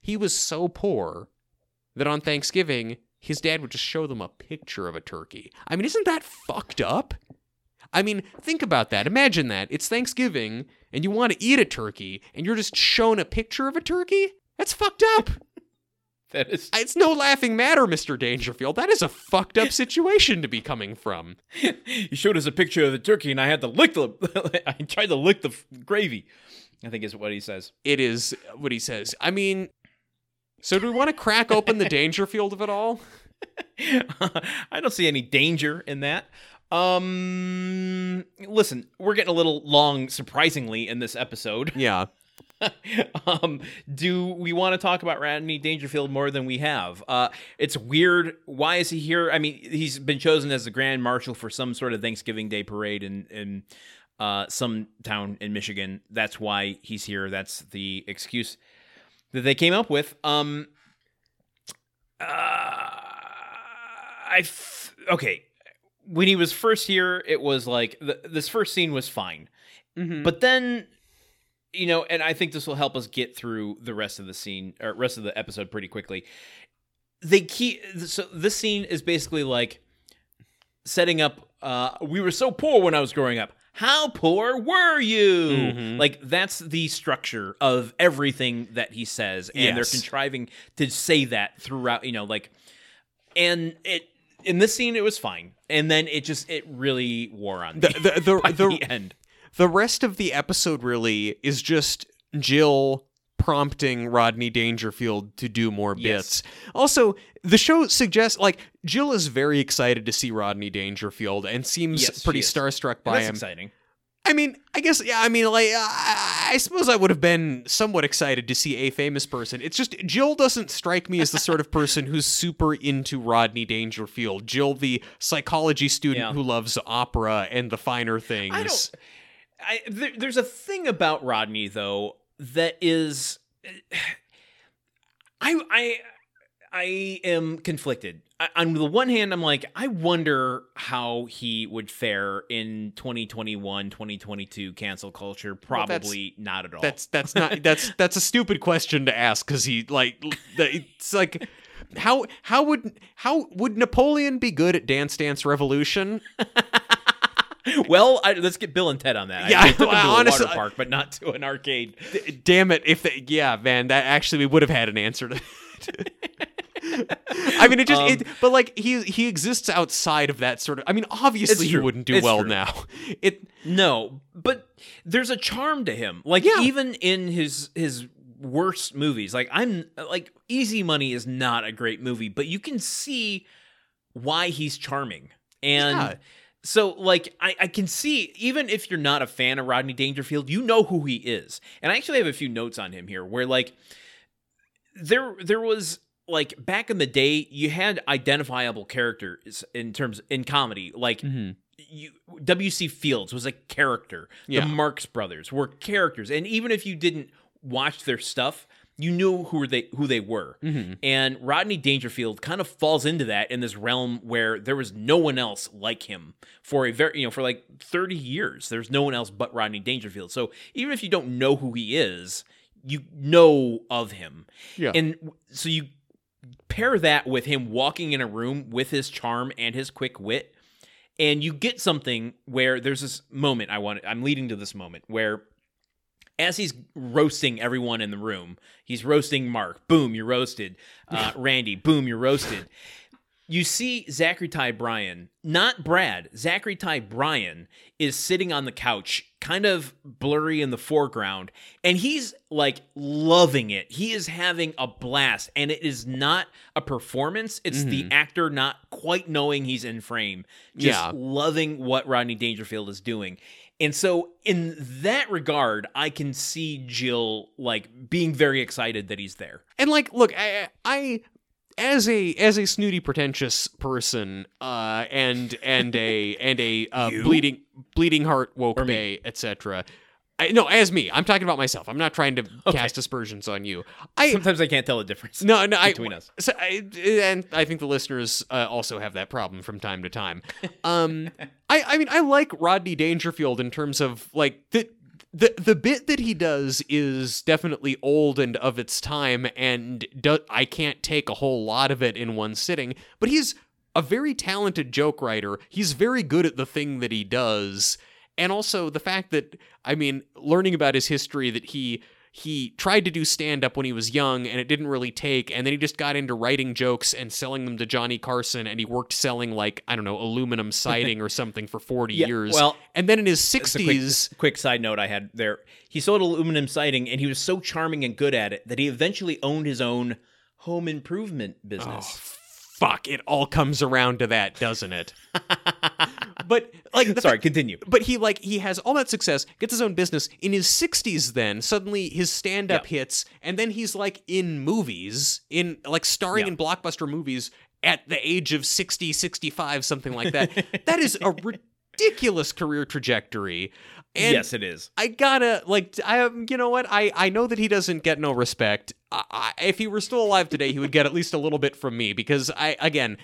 he was so poor that on Thanksgiving his dad would just show them a picture of a turkey. I mean, isn't that fucked up? I mean, think about that. Imagine that. It's Thanksgiving and you want to eat a turkey and you're just shown a picture of a turkey? That's fucked up. That is. it's no laughing matter, Mr. Dangerfield. That is a fucked up situation to be coming from. he showed us a picture of the turkey, and I had to lick the. I tried to lick the f- gravy. I think is what he says. It is what he says. I mean, so do we want to crack open the Dangerfield of it all? I don't see any danger in that. Um, listen, we're getting a little long, surprisingly, in this episode. Yeah. um, do we want to talk about Rodney Dangerfield more than we have? Uh, it's weird. Why is he here? I mean, he's been chosen as the Grand Marshal for some sort of Thanksgiving Day parade in in uh, some town in Michigan. That's why he's here. That's the excuse that they came up with. Um, uh, I f- okay. When he was first here, it was like th- this first scene was fine, Mhm. but then you know, and I think this will help us get through the rest of the scene or rest of the episode pretty quickly. They keep so this scene is basically like setting up. Uh, we were so poor when I was growing up. How poor were you? Mhm. Like that's the structure of everything that he says, and Yes. they're contriving to say that throughout. You know, like, and it in this scene it was fine, and then it just it really wore on the the the, the, the end. the rest of the episode really is just Jill prompting Rodney Dangerfield to do more Yes. bits. Also, the show suggests like Jill is very excited to see Rodney Dangerfield and seems Yes, pretty starstruck by that's him. exciting. I mean, I guess yeah. I mean, like, I, I suppose I would have been somewhat excited to see a famous person. It's just Jill doesn't strike me as the sort of person who's super into Rodney Dangerfield. Jill, the psychology student Yeah. who loves opera and the finer things. I don't. I there, there's a thing about Rodney though that is, I I I am conflicted. I, on the one hand, I'm like, I wonder how he would fare in 2021, 2022 cancel culture. Well, Probably not at all. That's that's not that's that's a stupid question to ask because he like it's like how how would how would Napoleon be good at Dance Dance Revolution? well, I, let's get Bill and Ted on that. Yeah, I, they took a honestly, water park, but not to an arcade. D- damn it! If they, yeah, man, that actually we would have had an answer to. I mean, it just, Um, it, but like he he exists outside of that sort of. I mean, obviously he wouldn't do It's well true. now. It No, but there's a charm to him. Like Yeah. even in his his worst movies, like I'm like Easy Money is not a great movie, but you can see why he's charming. And Yeah. so like I, I can see even if you're not a fan of Rodney Dangerfield, you know who he is. And I actually have a few notes on him here where like there there was like back in the day you had identifiable characters in terms in comedy like you W.C. Fields was a character. Yeah. The Marx Brothers were characters, and even if you didn't watch their stuff, you knew who they who they were. Mhm. And Rodney Dangerfield kind of falls into that in this realm where there was no one else like him for a very you know for like thirty years. There's no one else but Rodney Dangerfield. So even if you don't know who he is, you know of him. Yeah. And so you pair that with him walking in a room with his charm and his quick wit and you get something where there's this moment I want I'm leading to this moment where as he's roasting everyone in the room, he's roasting Mark. Boom, you're roasted. Uh, Randy. Boom, you're roasted. You see Zachery Ty Bryan, not Brad. Zachery Ty Bryan is sitting on the couch, kind of blurry in the foreground, and he's like loving it. He is having a blast, and it is not a performance. It's the mm-hmm. actor not quite knowing he's in frame, just Yeah. loving what Rodney Dangerfield is doing. And so, in that regard, I can see Jill like being very excited that he's there. And like, look, I, I as a as a snooty pretentious person, uh, and and a and a uh, bleeding bleeding heart woke Or bay, etc. I, no, as me, I'm talking about myself. I'm not trying to Okay. cast aspersions on you. I Sometimes I can't tell the difference. no, no, I, between us. So I, and I think the listeners uh, also have that problem from time to time. Um, I, I mean, I like Rodney Dangerfield in terms of like the. The, the bit that he does is definitely old and of its time, and do, I can't take a whole lot of it in one sitting. But he's a very talented joke writer. He's very good at the thing that he does, and also the fact that I mean, learning about his history that he he tried to do stand up when he was young and it didn't really take and then he just got into writing jokes and selling them to Johnny Carson and he worked selling like I don't know aluminum siding or something for 40 Yeah, years. well, and then in his Just a quick, 60s quick side note I had there. He sold aluminum siding and he was so charming and good at it that he eventually owned his own home improvement Oh, business. fuck, it all comes around to that, doesn't it? but like Sorry, continue. but he like he has all that success gets his own business in his 60s then suddenly his stand-up hits and then he's like in movies in like starring Yeah. in blockbuster movies at the age of 60 65 something like that that is a ridiculous career trajectory and yes, it is. I gotta like I um, you know what I I know that he doesn't get no respect. I, I, if he were still alive today, he would get at least a little bit from me because I again,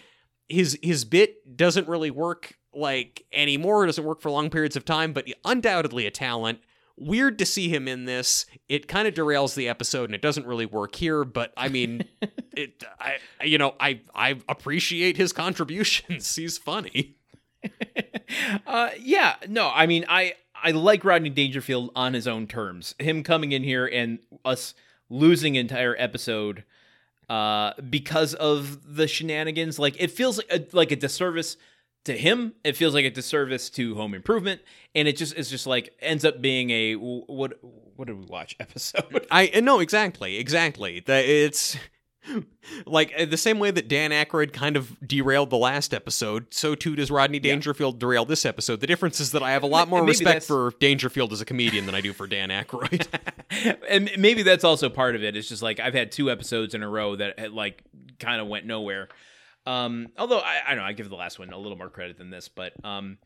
his his bit doesn't really work like anymore. It doesn't work for long periods of time, but undoubtedly a talent. Weird to see him in this. It kind of derails the episode, and it doesn't really work here. But I mean, it. I you know I I appreciate his contributions. He's funny. uh, yeah, no, I mean, I I like Rodney Dangerfield on his own terms. Him coming in here and us losing entire episode uh, because of the shenanigans. Like it feels like a, like a disservice to him. It feels like a disservice to Home Improvement, and it just it's just like ends up being a what what did we watch episode? I no exactly exactly. That it's like uh, the same way that Dan Aykroyd kind of derailed the last episode, so too does Rodney Dangerfield yeah. derail this episode. The difference is that I have a lot more respect that's... for Dangerfield as a comedian than I do for Dan Aykroyd. and maybe that's also part of it. It's just like I've had two episodes in a row that had, like kind of went nowhere. Um, although I, I don't know, I give the last one a little more credit than this, but um,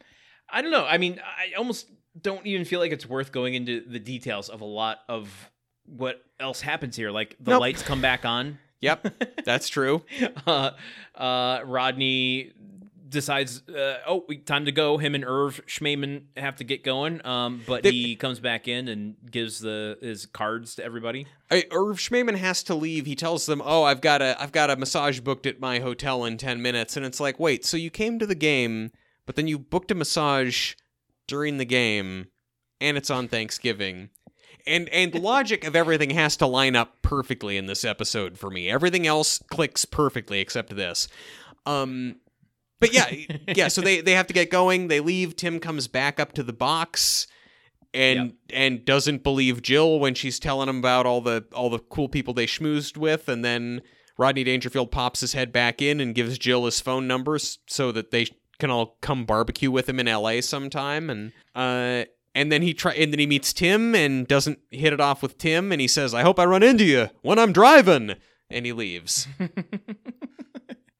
I don't know. I mean, I almost don't even feel like it's worth going into the details of a lot of what else happens here. Like the nope. lights come back on Yep, that's true. uh, uh, Rodney decides, uh, oh, time to go. Him and Irv Schmaman have to get going. Um, but they, he comes back in and gives the his cards to everybody. I, Irv Schmaman has to leave. He tells them, "Oh, I've got a I've got a massage booked at my hotel in ten minutes." And it's like, wait, so you came to the game, but then you booked a massage during the game, and it's on Thanksgiving and and the logic of everything has to line up perfectly in this episode for me. Everything else clicks perfectly except this. Um but yeah, yeah, so they they have to get going. They leave. Tim comes back up to the box and yep. and doesn't believe Jill when she's telling him about all the all the cool people they schmoozed with and then Rodney Dangerfield pops his head back in and gives Jill his phone numbers so that they can all come barbecue with him in LA sometime and uh and then he try and then he meets Tim and doesn't hit it off with Tim and he says, "I hope I run into you when I'm driving." And he leaves.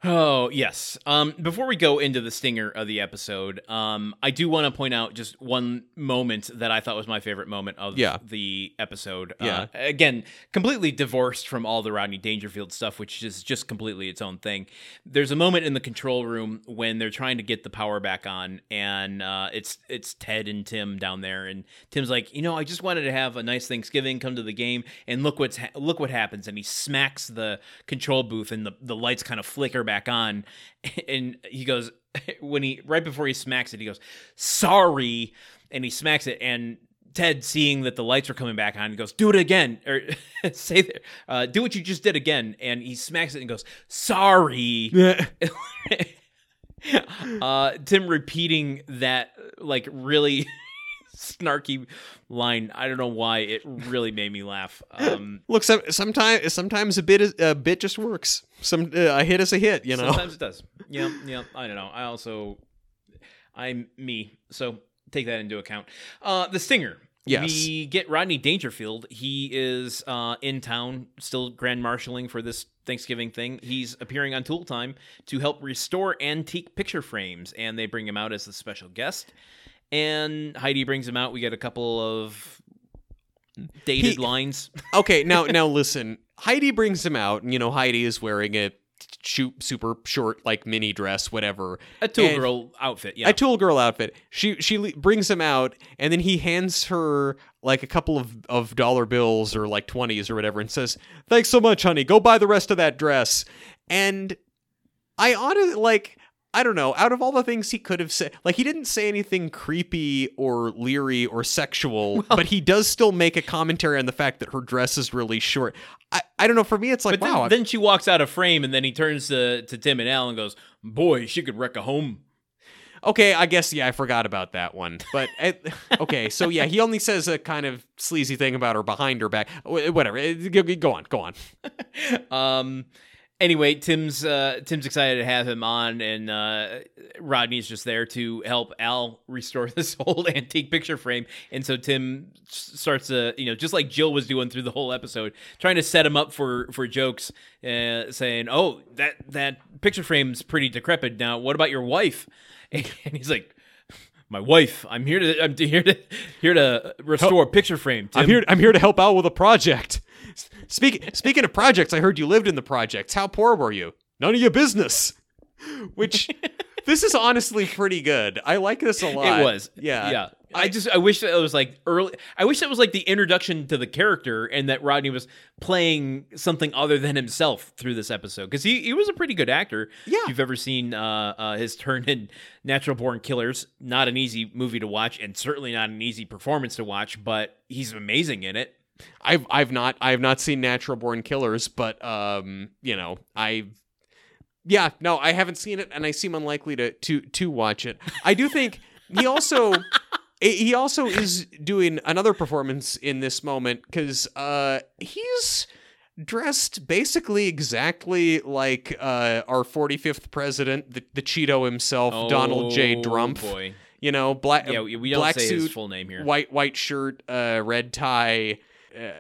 Oh, yes. Um, before we go into the stinger of the episode, um, I do want to point out just one moment that I thought was my favorite moment of yeah. the episode. Yeah. Uh, again, completely divorced from all the Rodney Dangerfield stuff, which is just completely its own thing. There's a moment in the control room when they're trying to get the power back on, and uh, it's it's Ted and Tim down there, and Tim's like, you know, I just wanted to have a nice Thanksgiving, come to the game, and look what's ha- look what happens, and he smacks the control booth, and the the lights kind of flicker back back on and he goes when he right before he smacks it he goes sorry and he smacks it and Ted, seeing that the lights are coming back on, he goes, "Do it again," or say, uh, "Do what you just did again." And he smacks it and goes, "Sorry." uh, Tim repeating that like really snarky line. I don't know why it really made me laugh. Um, Look, some, sometimes sometimes a bit is, a bit just works. Some uh, a hit is a hit, you know. Sometimes it does. Yeah, yeah. I don't know. I also I'm me, so take that into account. Uh, the singer. Yes. We get Rodney Dangerfield. He is uh, in town, still grand marshaling for this Thanksgiving thing. He's appearing on Tool Time to help restore antique picture frames, and they bring him out as a special guest and Heidi brings him out. We get a couple of dated he, lines. okay, now now listen. Heidi brings him out, and you know Heidi is wearing a shoot super short like mini dress whatever a tool and girl outfit yeah a tool girl outfit she she brings him out and then he hands her like a couple of of dollar bills or like 20s or whatever and says thanks so much honey go buy the rest of that dress and i to like I don't know, out of all the things he could have said, like he didn't say anything creepy or leery or sexual, well, but he does still make a commentary on the fact that her dress is really short. I, I don't know, for me it's like, but wow. Then, then she walks out of frame and then he turns to, to Tim and Al and goes, boy, she could wreck a home. Okay, I guess yeah, I forgot about that one. But okay, so yeah, he only says a kind of sleazy thing about her behind her back. Whatever. Go on, go on. um anyway, Tim's uh, Tim's excited to have him on, and uh, Rodney's just there to help Al restore this old antique picture frame. And so Tim starts to, you know, just like Jill was doing through the whole episode, trying to set him up for for jokes, uh, saying, "Oh, that that picture frame's pretty decrepit now. What about your wife?" And he's like, my wife. I'm here to I'm here to here to restore a picture frame. Tim. I'm here I'm here to help out with a project. Speak, speaking of projects, I heard you lived in the projects. How poor were you? None of your business. which this is honestly pretty good. I like this a lot. It was. Yeah. Yeah. I just I wish that it was like early I wish that was like the introduction to the character and that Rodney was playing something other than himself through this episode because he, he was a pretty good actor. Yeah. If you've ever seen uh, uh, his turn in Natural Born Killers, not an easy movie to watch and certainly not an easy performance to watch, but he's amazing in it. I've I've not I've not seen Natural Born Killers, but um, you know, I yeah, no, I haven't seen it and I seem unlikely to to to watch it. I do think he also he also is doing another performance in this moment cuz uh he's dressed basically exactly like uh our 45th president, the, the Cheeto himself, Donald J. Trump. Boy. You know, black Yeah, we don't black say his suit, full name here. white white shirt, uh, red tie. Uh,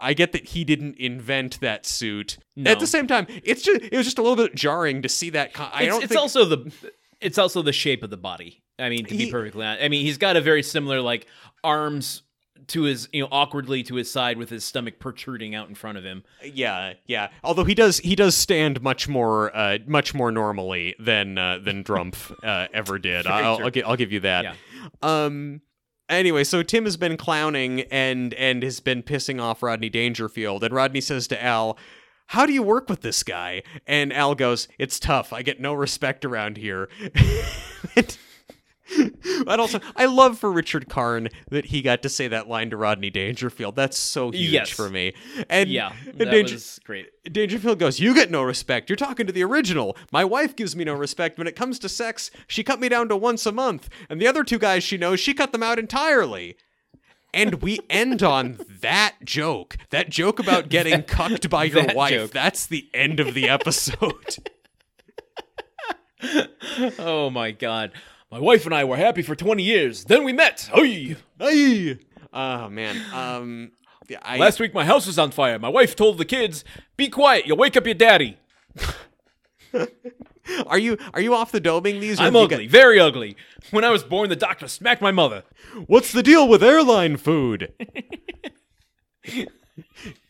I get that he didn't invent that suit. No. At the same time, it's just it was just a little bit jarring to see that. Con- I it's, don't it's think also the it's also the shape of the body. I mean, to He- be perfectly honest, I mean he's got a very similar like arms to his you know awkwardly to his side with his stomach protruding out in front of him. yeah, yeah. Although he does he does stand much more uh, much more normally than uh, than Drumpf uh, ever did. I'll. I'll, I'll give you that. Yeah. Um. Anyway, so Tim has been clowning and and has been pissing off Rodney Dangerfield, and Rodney says to Al, "How do you work with this guy?" And Al goes, "It's tough. I get no respect around here." and, but also, I love for Richard Karn that he got to say that line to Rodney Dangerfield. That's so huge Yes. for me. And Yeah, that Danger- was great. Dangerfield goes, You get no respect. You're talking to the original. My wife gives me no respect. When it comes to sex, she cut me down to once a month. And the other two guys she knows, she cut them out entirely. And we end on that joke. That joke about getting cucked by your that wife. joke. That's the end of the episode. Oh my god. My wife and I were happy for 20 years. Then we met. Hey! Oh, man. Um, yeah, I, Last week my house was on fire. My wife told the kids, "Be quiet. You'll wake up your daddy." are you are you off the doming these? I'm ugly, very ugly. When I was born, the doctor smacked my mother. what's the deal with airline food?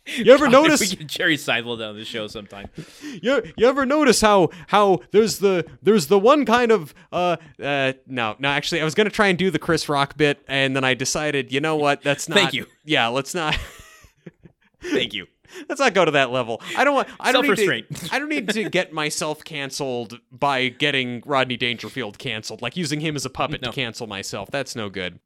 you ever notice? we get Jerry Seinfeld on the show sometime. You, you ever notice how how there's the there's the one kind of uh uh no no actually I was gonna try and do the Chris Rock bit and then I decided you know what that's not Thank you. yeah let's not Thank you. let's not go to that level I don't want I don't need to, I don't need to get myself canceled by getting Rodney Dangerfield canceled like using him as a puppet No. to cancel myself that's no good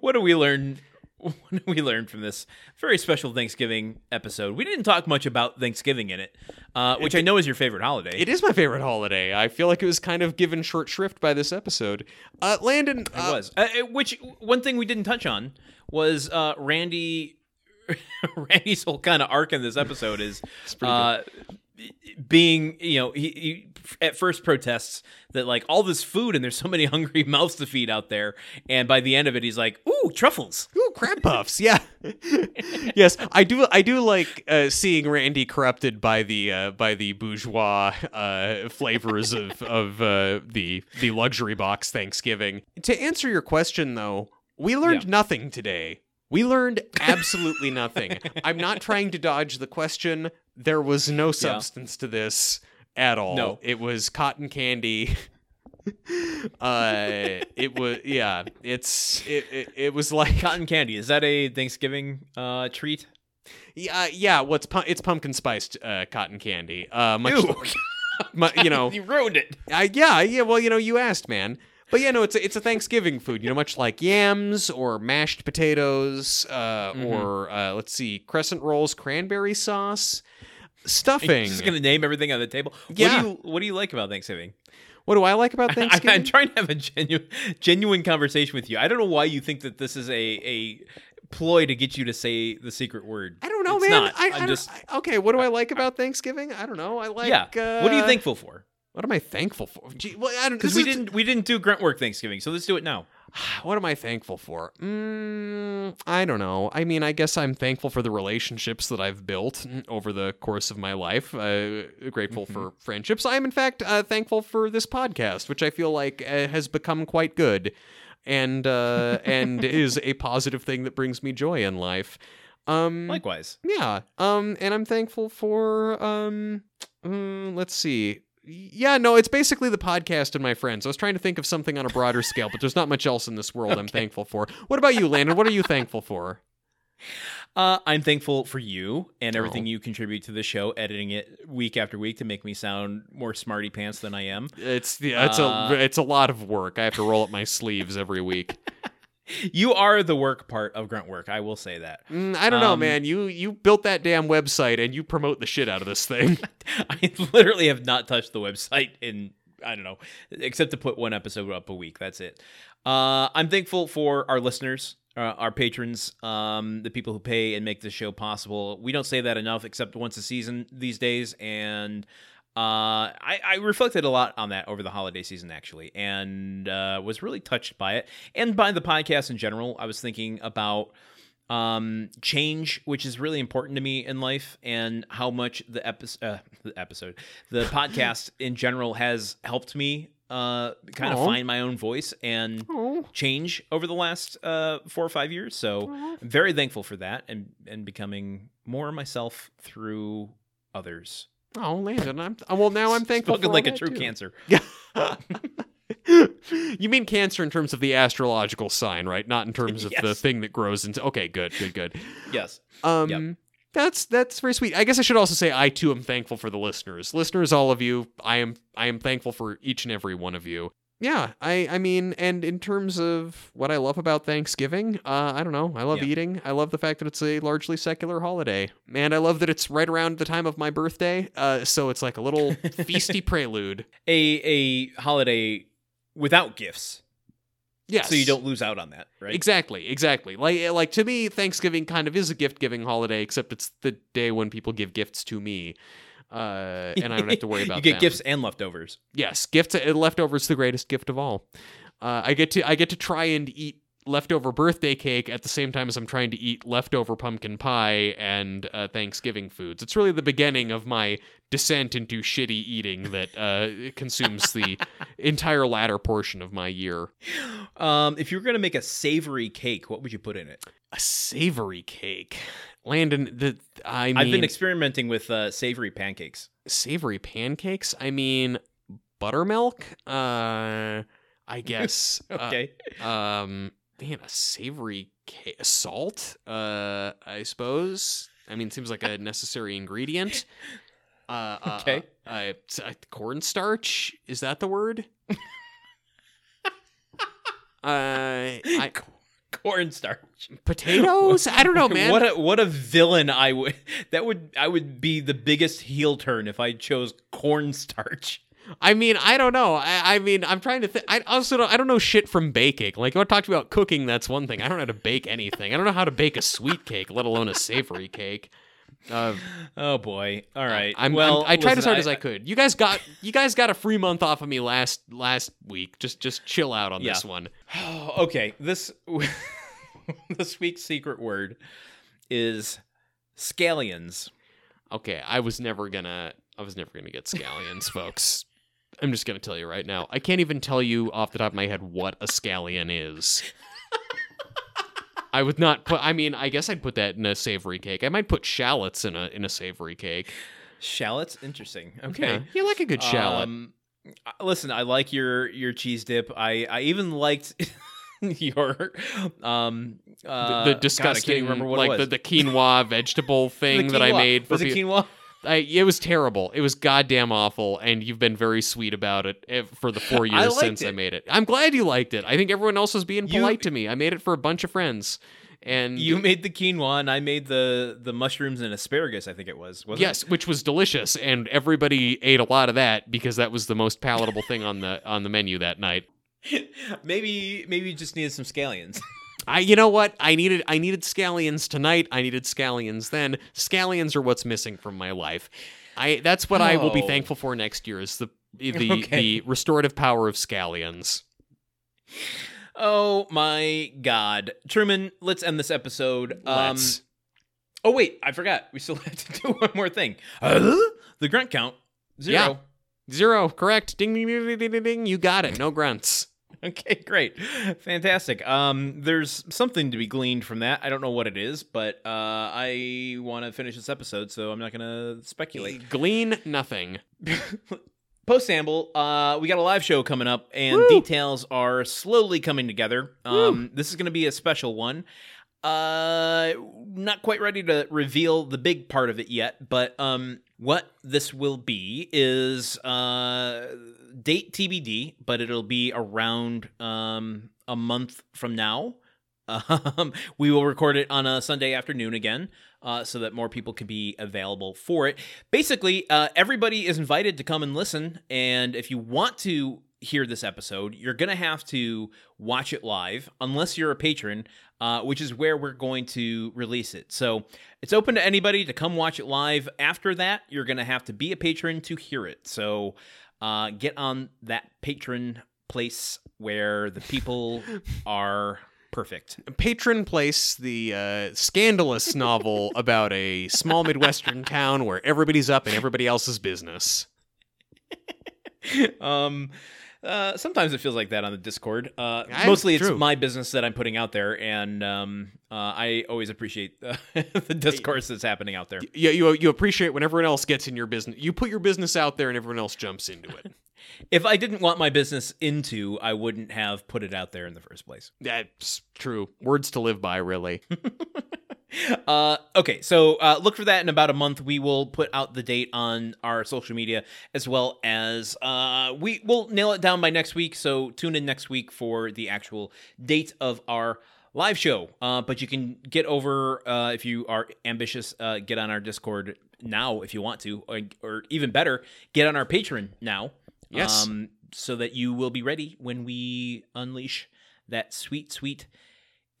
What do we learn? What we learn from this very special Thanksgiving episode? We didn't talk much about Thanksgiving in it, uh, which I know is your favorite holiday. it is my favorite holiday I feel like it was kind of given short shrift by this episode uh Landon It was. Uh, uh, which one thing we didn't touch on was uh, Randy. Randy's whole kind of arc in this episode is uh, being, you know, he, he at first protests that like all this food and there's so many hungry mouths to feed out there, and by the end of it, he's like, "Ooh, truffles." Ooh, crab puffs. Yeah. yes, I do. I do like uh, seeing Randy corrupted by the uh, by the bourgeois uh, flavors of of uh, the the luxury box Thanksgiving. To answer your question, though, we learned Yeah. nothing today. We learned absolutely nothing. I'm not trying to dodge the question. There was no substance to this at all. No. It was cotton candy. uh it was yeah it's it, it, it was like Cotton candy is that a Thanksgiving uh, treat? yeah yeah what's pu- it's pumpkin spiced uh cotton candy uh much Ew. mu- you know you ruined it. I, yeah yeah well you know you asked man but yeah no it's a, it's a thanksgiving food you know much like yams or mashed potatoes uh Mm-hmm. or uh let's see crescent rolls cranberry sauce stuffing Just gonna name everything on the table. Yeah. What do you What do you like about Thanksgiving? what do i like about thanksgiving I'm trying to have a genuine, genuine conversation with you. I don't know why you think that this is a a ploy to get you to say the secret word. I don't know, It's man. Not. I, I am just I- okay. What do I like about Thanksgiving? I don't know. I like. yeah. Uh, what are you thankful for? What am I thankful for? Gee, well, I don't. Because we didn't we didn't do grunt work Thanksgiving, so let's do it now. What am I thankful for? Mm, I don't know. I mean, I guess I'm thankful for the relationships that I've built over the course of my life. Uh, grateful Mm-hmm. for friendships. I am, in fact, uh, thankful for this podcast, which I feel like uh, has become quite good, and uh, and is a positive thing that brings me joy in life. Um, Likewise. yeah. Um, and I'm thankful for um, mm, let's see, Yeah, no, it's basically the podcast and my friends. I was trying to think of something on a broader scale, but there's not much else in this world I'm thankful for. What about you, Landon? What are you thankful for? Uh, I'm thankful for you and everything Oh. you contribute to the show, editing it week after week to make me sound more smarty pants than I am. It's yeah, it's Uh, a it's a lot of work. I have to roll up my sleeves every week. You are the work part of grunt work. I will say that. Mm, I don't know, Um, man. You you built that damn website and you promote the shit out of this thing. I literally have not touched the website in I don't know, except to put one episode up a week. That's it. Uh, I'm thankful for our listeners, uh, our patrons, um, the people who pay and make this show possible. We don't say that enough, except once a season these days, and uh, I, I reflected a lot on that over the holiday season, actually, and uh, was really touched by it and by the podcast in general. I was thinking about um change which is really important to me in life and how much the episode uh, the episode the podcast in general has helped me uh kind Aw. of find my own voice and oh, change over the last uh 4 or 5 years so I'm very thankful for that and and becoming more myself through others oh, Landon. I'm uh, well now. I'm thankful. Spoken for like a true too. cancer you mean cancer in terms of the astrological sign, right? Not in terms of the thing that grows into. Okay, good, good, good. yes Um, Yep. that's that's very sweet. I guess I should also say I too am thankful for the listeners, listeners, all of you. I am I am thankful for each and every one of you. Yeah, I I mean, and in terms of what I love about Thanksgiving, uh, I don't know. I love Yeah. eating. I love the fact that it's a largely secular holiday, and I love that it's right around the time of my birthday. Uh, so it's like a little feasty prelude. a a holiday without gifts Yes. so you don't lose out on that right Exactly, exactly. Like like to me, Thanksgiving kind of is a gift giving holiday, except it's the day when people give gifts to me. Uh, and I don't have to worry about you get them. gifts and leftovers Yes, gifts. and Leftovers the greatest gift of all. Uh, I get to I get to try and eat leftover birthday cake at the same time as I'm trying to eat leftover pumpkin pie and uh, Thanksgiving foods. It's really the beginning of my descent into shitty eating that uh, consumes the entire latter portion of my year. Um, if you were gonna make a savory cake, what would you put in it? A savory cake, Landon. The I mean, I've been experimenting with uh, savory pancakes. savory pancakes. I mean, buttermilk. Uh, I guess. uh, Okay, um, man, a savory cake, salt. Uh, I suppose. I mean, it seems like a necessary ingredient. Uh, uh, Okay. Uh, uh, uh, cornstarch is that the word? uh, I, cornstarch. potatoes. I don't know, man. What a what a villain I would. That would I would be the biggest heel turn if I chose cornstarch. I mean, I don't know. I, I mean, I'm trying to think. I also don't. I don't know shit from baking. Like, I talked about cooking. That's one thing. I don't know how to bake anything. I don't know how to bake a sweet cake, let alone a savory cake. Uh, Oh boy! All right. I'm, well, I'm, I tried as listen, hard as I could. You guys got you guys got a free month off of me last last week. Just just chill out on this one. okay, this this week's secret word is scallions. Okay, I was never gonna. I was never gonna get scallions, folks. I'm just gonna tell you right now. I can't even tell you off the top of my head what a scallion is. I would not put. I mean, I guess I'd put that in a savory cake. I might put shallots in a in a savory cake. Shallots, interesting. Okay. Yeah, you like a good shallot. Um, uh, listen, I like your your cheese dip. I I even liked your um uh, the, the God, disgusting, can't remember what like it the, was. the quinoa vegetable thing that I made for was quinoa? I, it was terrible. It was goddamn awful, and you've been very sweet about it eh, for the four years liked since I it. made it. I'm glad you liked it. I think everyone else was being You- polite to me. I made it for a bunch of friends, and You made the quinoa, and I made the the mushrooms and asparagus. I think it was. Wasn't yes, which was delicious, and everybody ate a lot of that because that was the most palatable thing on the on the menu that night. maybe maybe you just needed some scallions. I, you know what? I needed I needed scallions tonight. I needed scallions then. Scallions are what's missing from my life. I that's what I will be Oh. thankful for next year is the the Okay. the restorative power of scallions. oh my God, Truman! Let's end this episode. Um, Let's. oh wait, I forgot. We still have to do one more thing. Uh, the grunt count zero. Yeah. Zero, correct. Ding ding ding ding ding ding. ding. You got it. No grunts. Okay, great. Fantastic. Um there's something to be gleaned from that. I don't know what it is, but uh I want to finish this episode, so I'm not going to speculate. Glean nothing. post sample, uh, we got a live show coming up, and Woo. details are slowly coming together. Um, this is going to be a special one. Uh, not quite ready to reveal the big part of it yet, but um, what this will be is uh, date TBD, but it'll be around um a month from now. Um, we will record it on a Sunday afternoon again, uh, so that more people can be available for it. Basically, uh, everybody is invited to come and listen, and if you want to hear this episode, you're gonna have to watch it live, unless you're a patron, uh, which is where we're going to release it. So it's open to anybody to come watch it live. After that, you're gonna have to be a patron to hear it. So uh, get on that patron place where the people are perfect. Patron Place, the uh, scandalous novel about a small Midwestern town where everybody's up in everybody else's business. um uh, sometimes it feels like that on the Discord. Uh, mostly, it's true. my business that I'm putting out there, and um, uh, I always appreciate uh, the discourse that's happening out there. Yeah, you you appreciate when everyone else gets in your business. You put your business out there, and everyone else jumps into it. If I didn't want my business into, I wouldn't have put it out there in the first place. That's true. Words to live by, really. Uh, okay, so uh, look for that in about a month. We will put out the date on our social media as well as uh, we will nail it down by next week. So tune in next week for the actual date of our live show. Uh, but you can get over uh, if you are ambitious. Uh, get on our Discord now if you want to, or, or even better, get on our Patreon now. Yes. Um, so that you will be ready when we unleash that sweet, sweet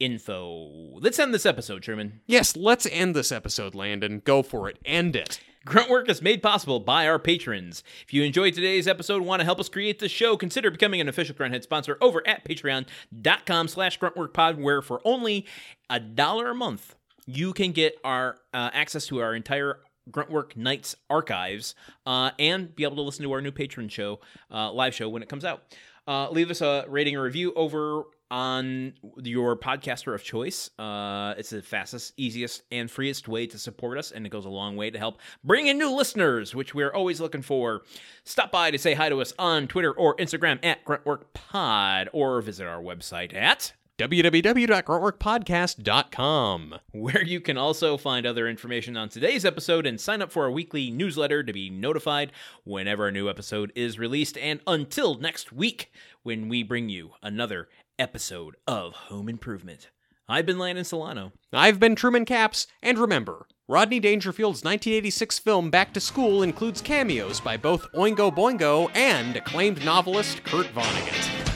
info. Let's end this episode, Sherman. yes, let's end this episode, Landon. Go for it. End it. Gruntwork is made possible by our patrons. If you enjoyed today's episode and want to help us create this show, consider becoming an official Grunthead sponsor over at patreon.com slash gruntworkpod, where for only a dollar a month, you can get our uh, access to our entire Gruntwork Nights archives uh, and be able to listen to our new patron show, uh, live show, when it comes out. Uh, leave us a rating or review over on your podcaster of choice. Uh, it's the fastest, easiest, and freest way to support us, and it goes a long way to help bring in new listeners, which we're always looking for. Stop by to say hi to us on Twitter or Instagram at GruntworkPod, or visit our website at www.gruntworkpodcast.com. where you can also find other information on today's episode and sign up for our weekly newsletter to be notified whenever a new episode is released. And until next week, when we bring you another episode of Home Improvement, I've been Landon Solano. I've been Truman Capps, and remember, Rodney Dangerfield's 1986 film Back to School includes cameos by both Oingo Boingo and acclaimed novelist Kurt Vonnegut.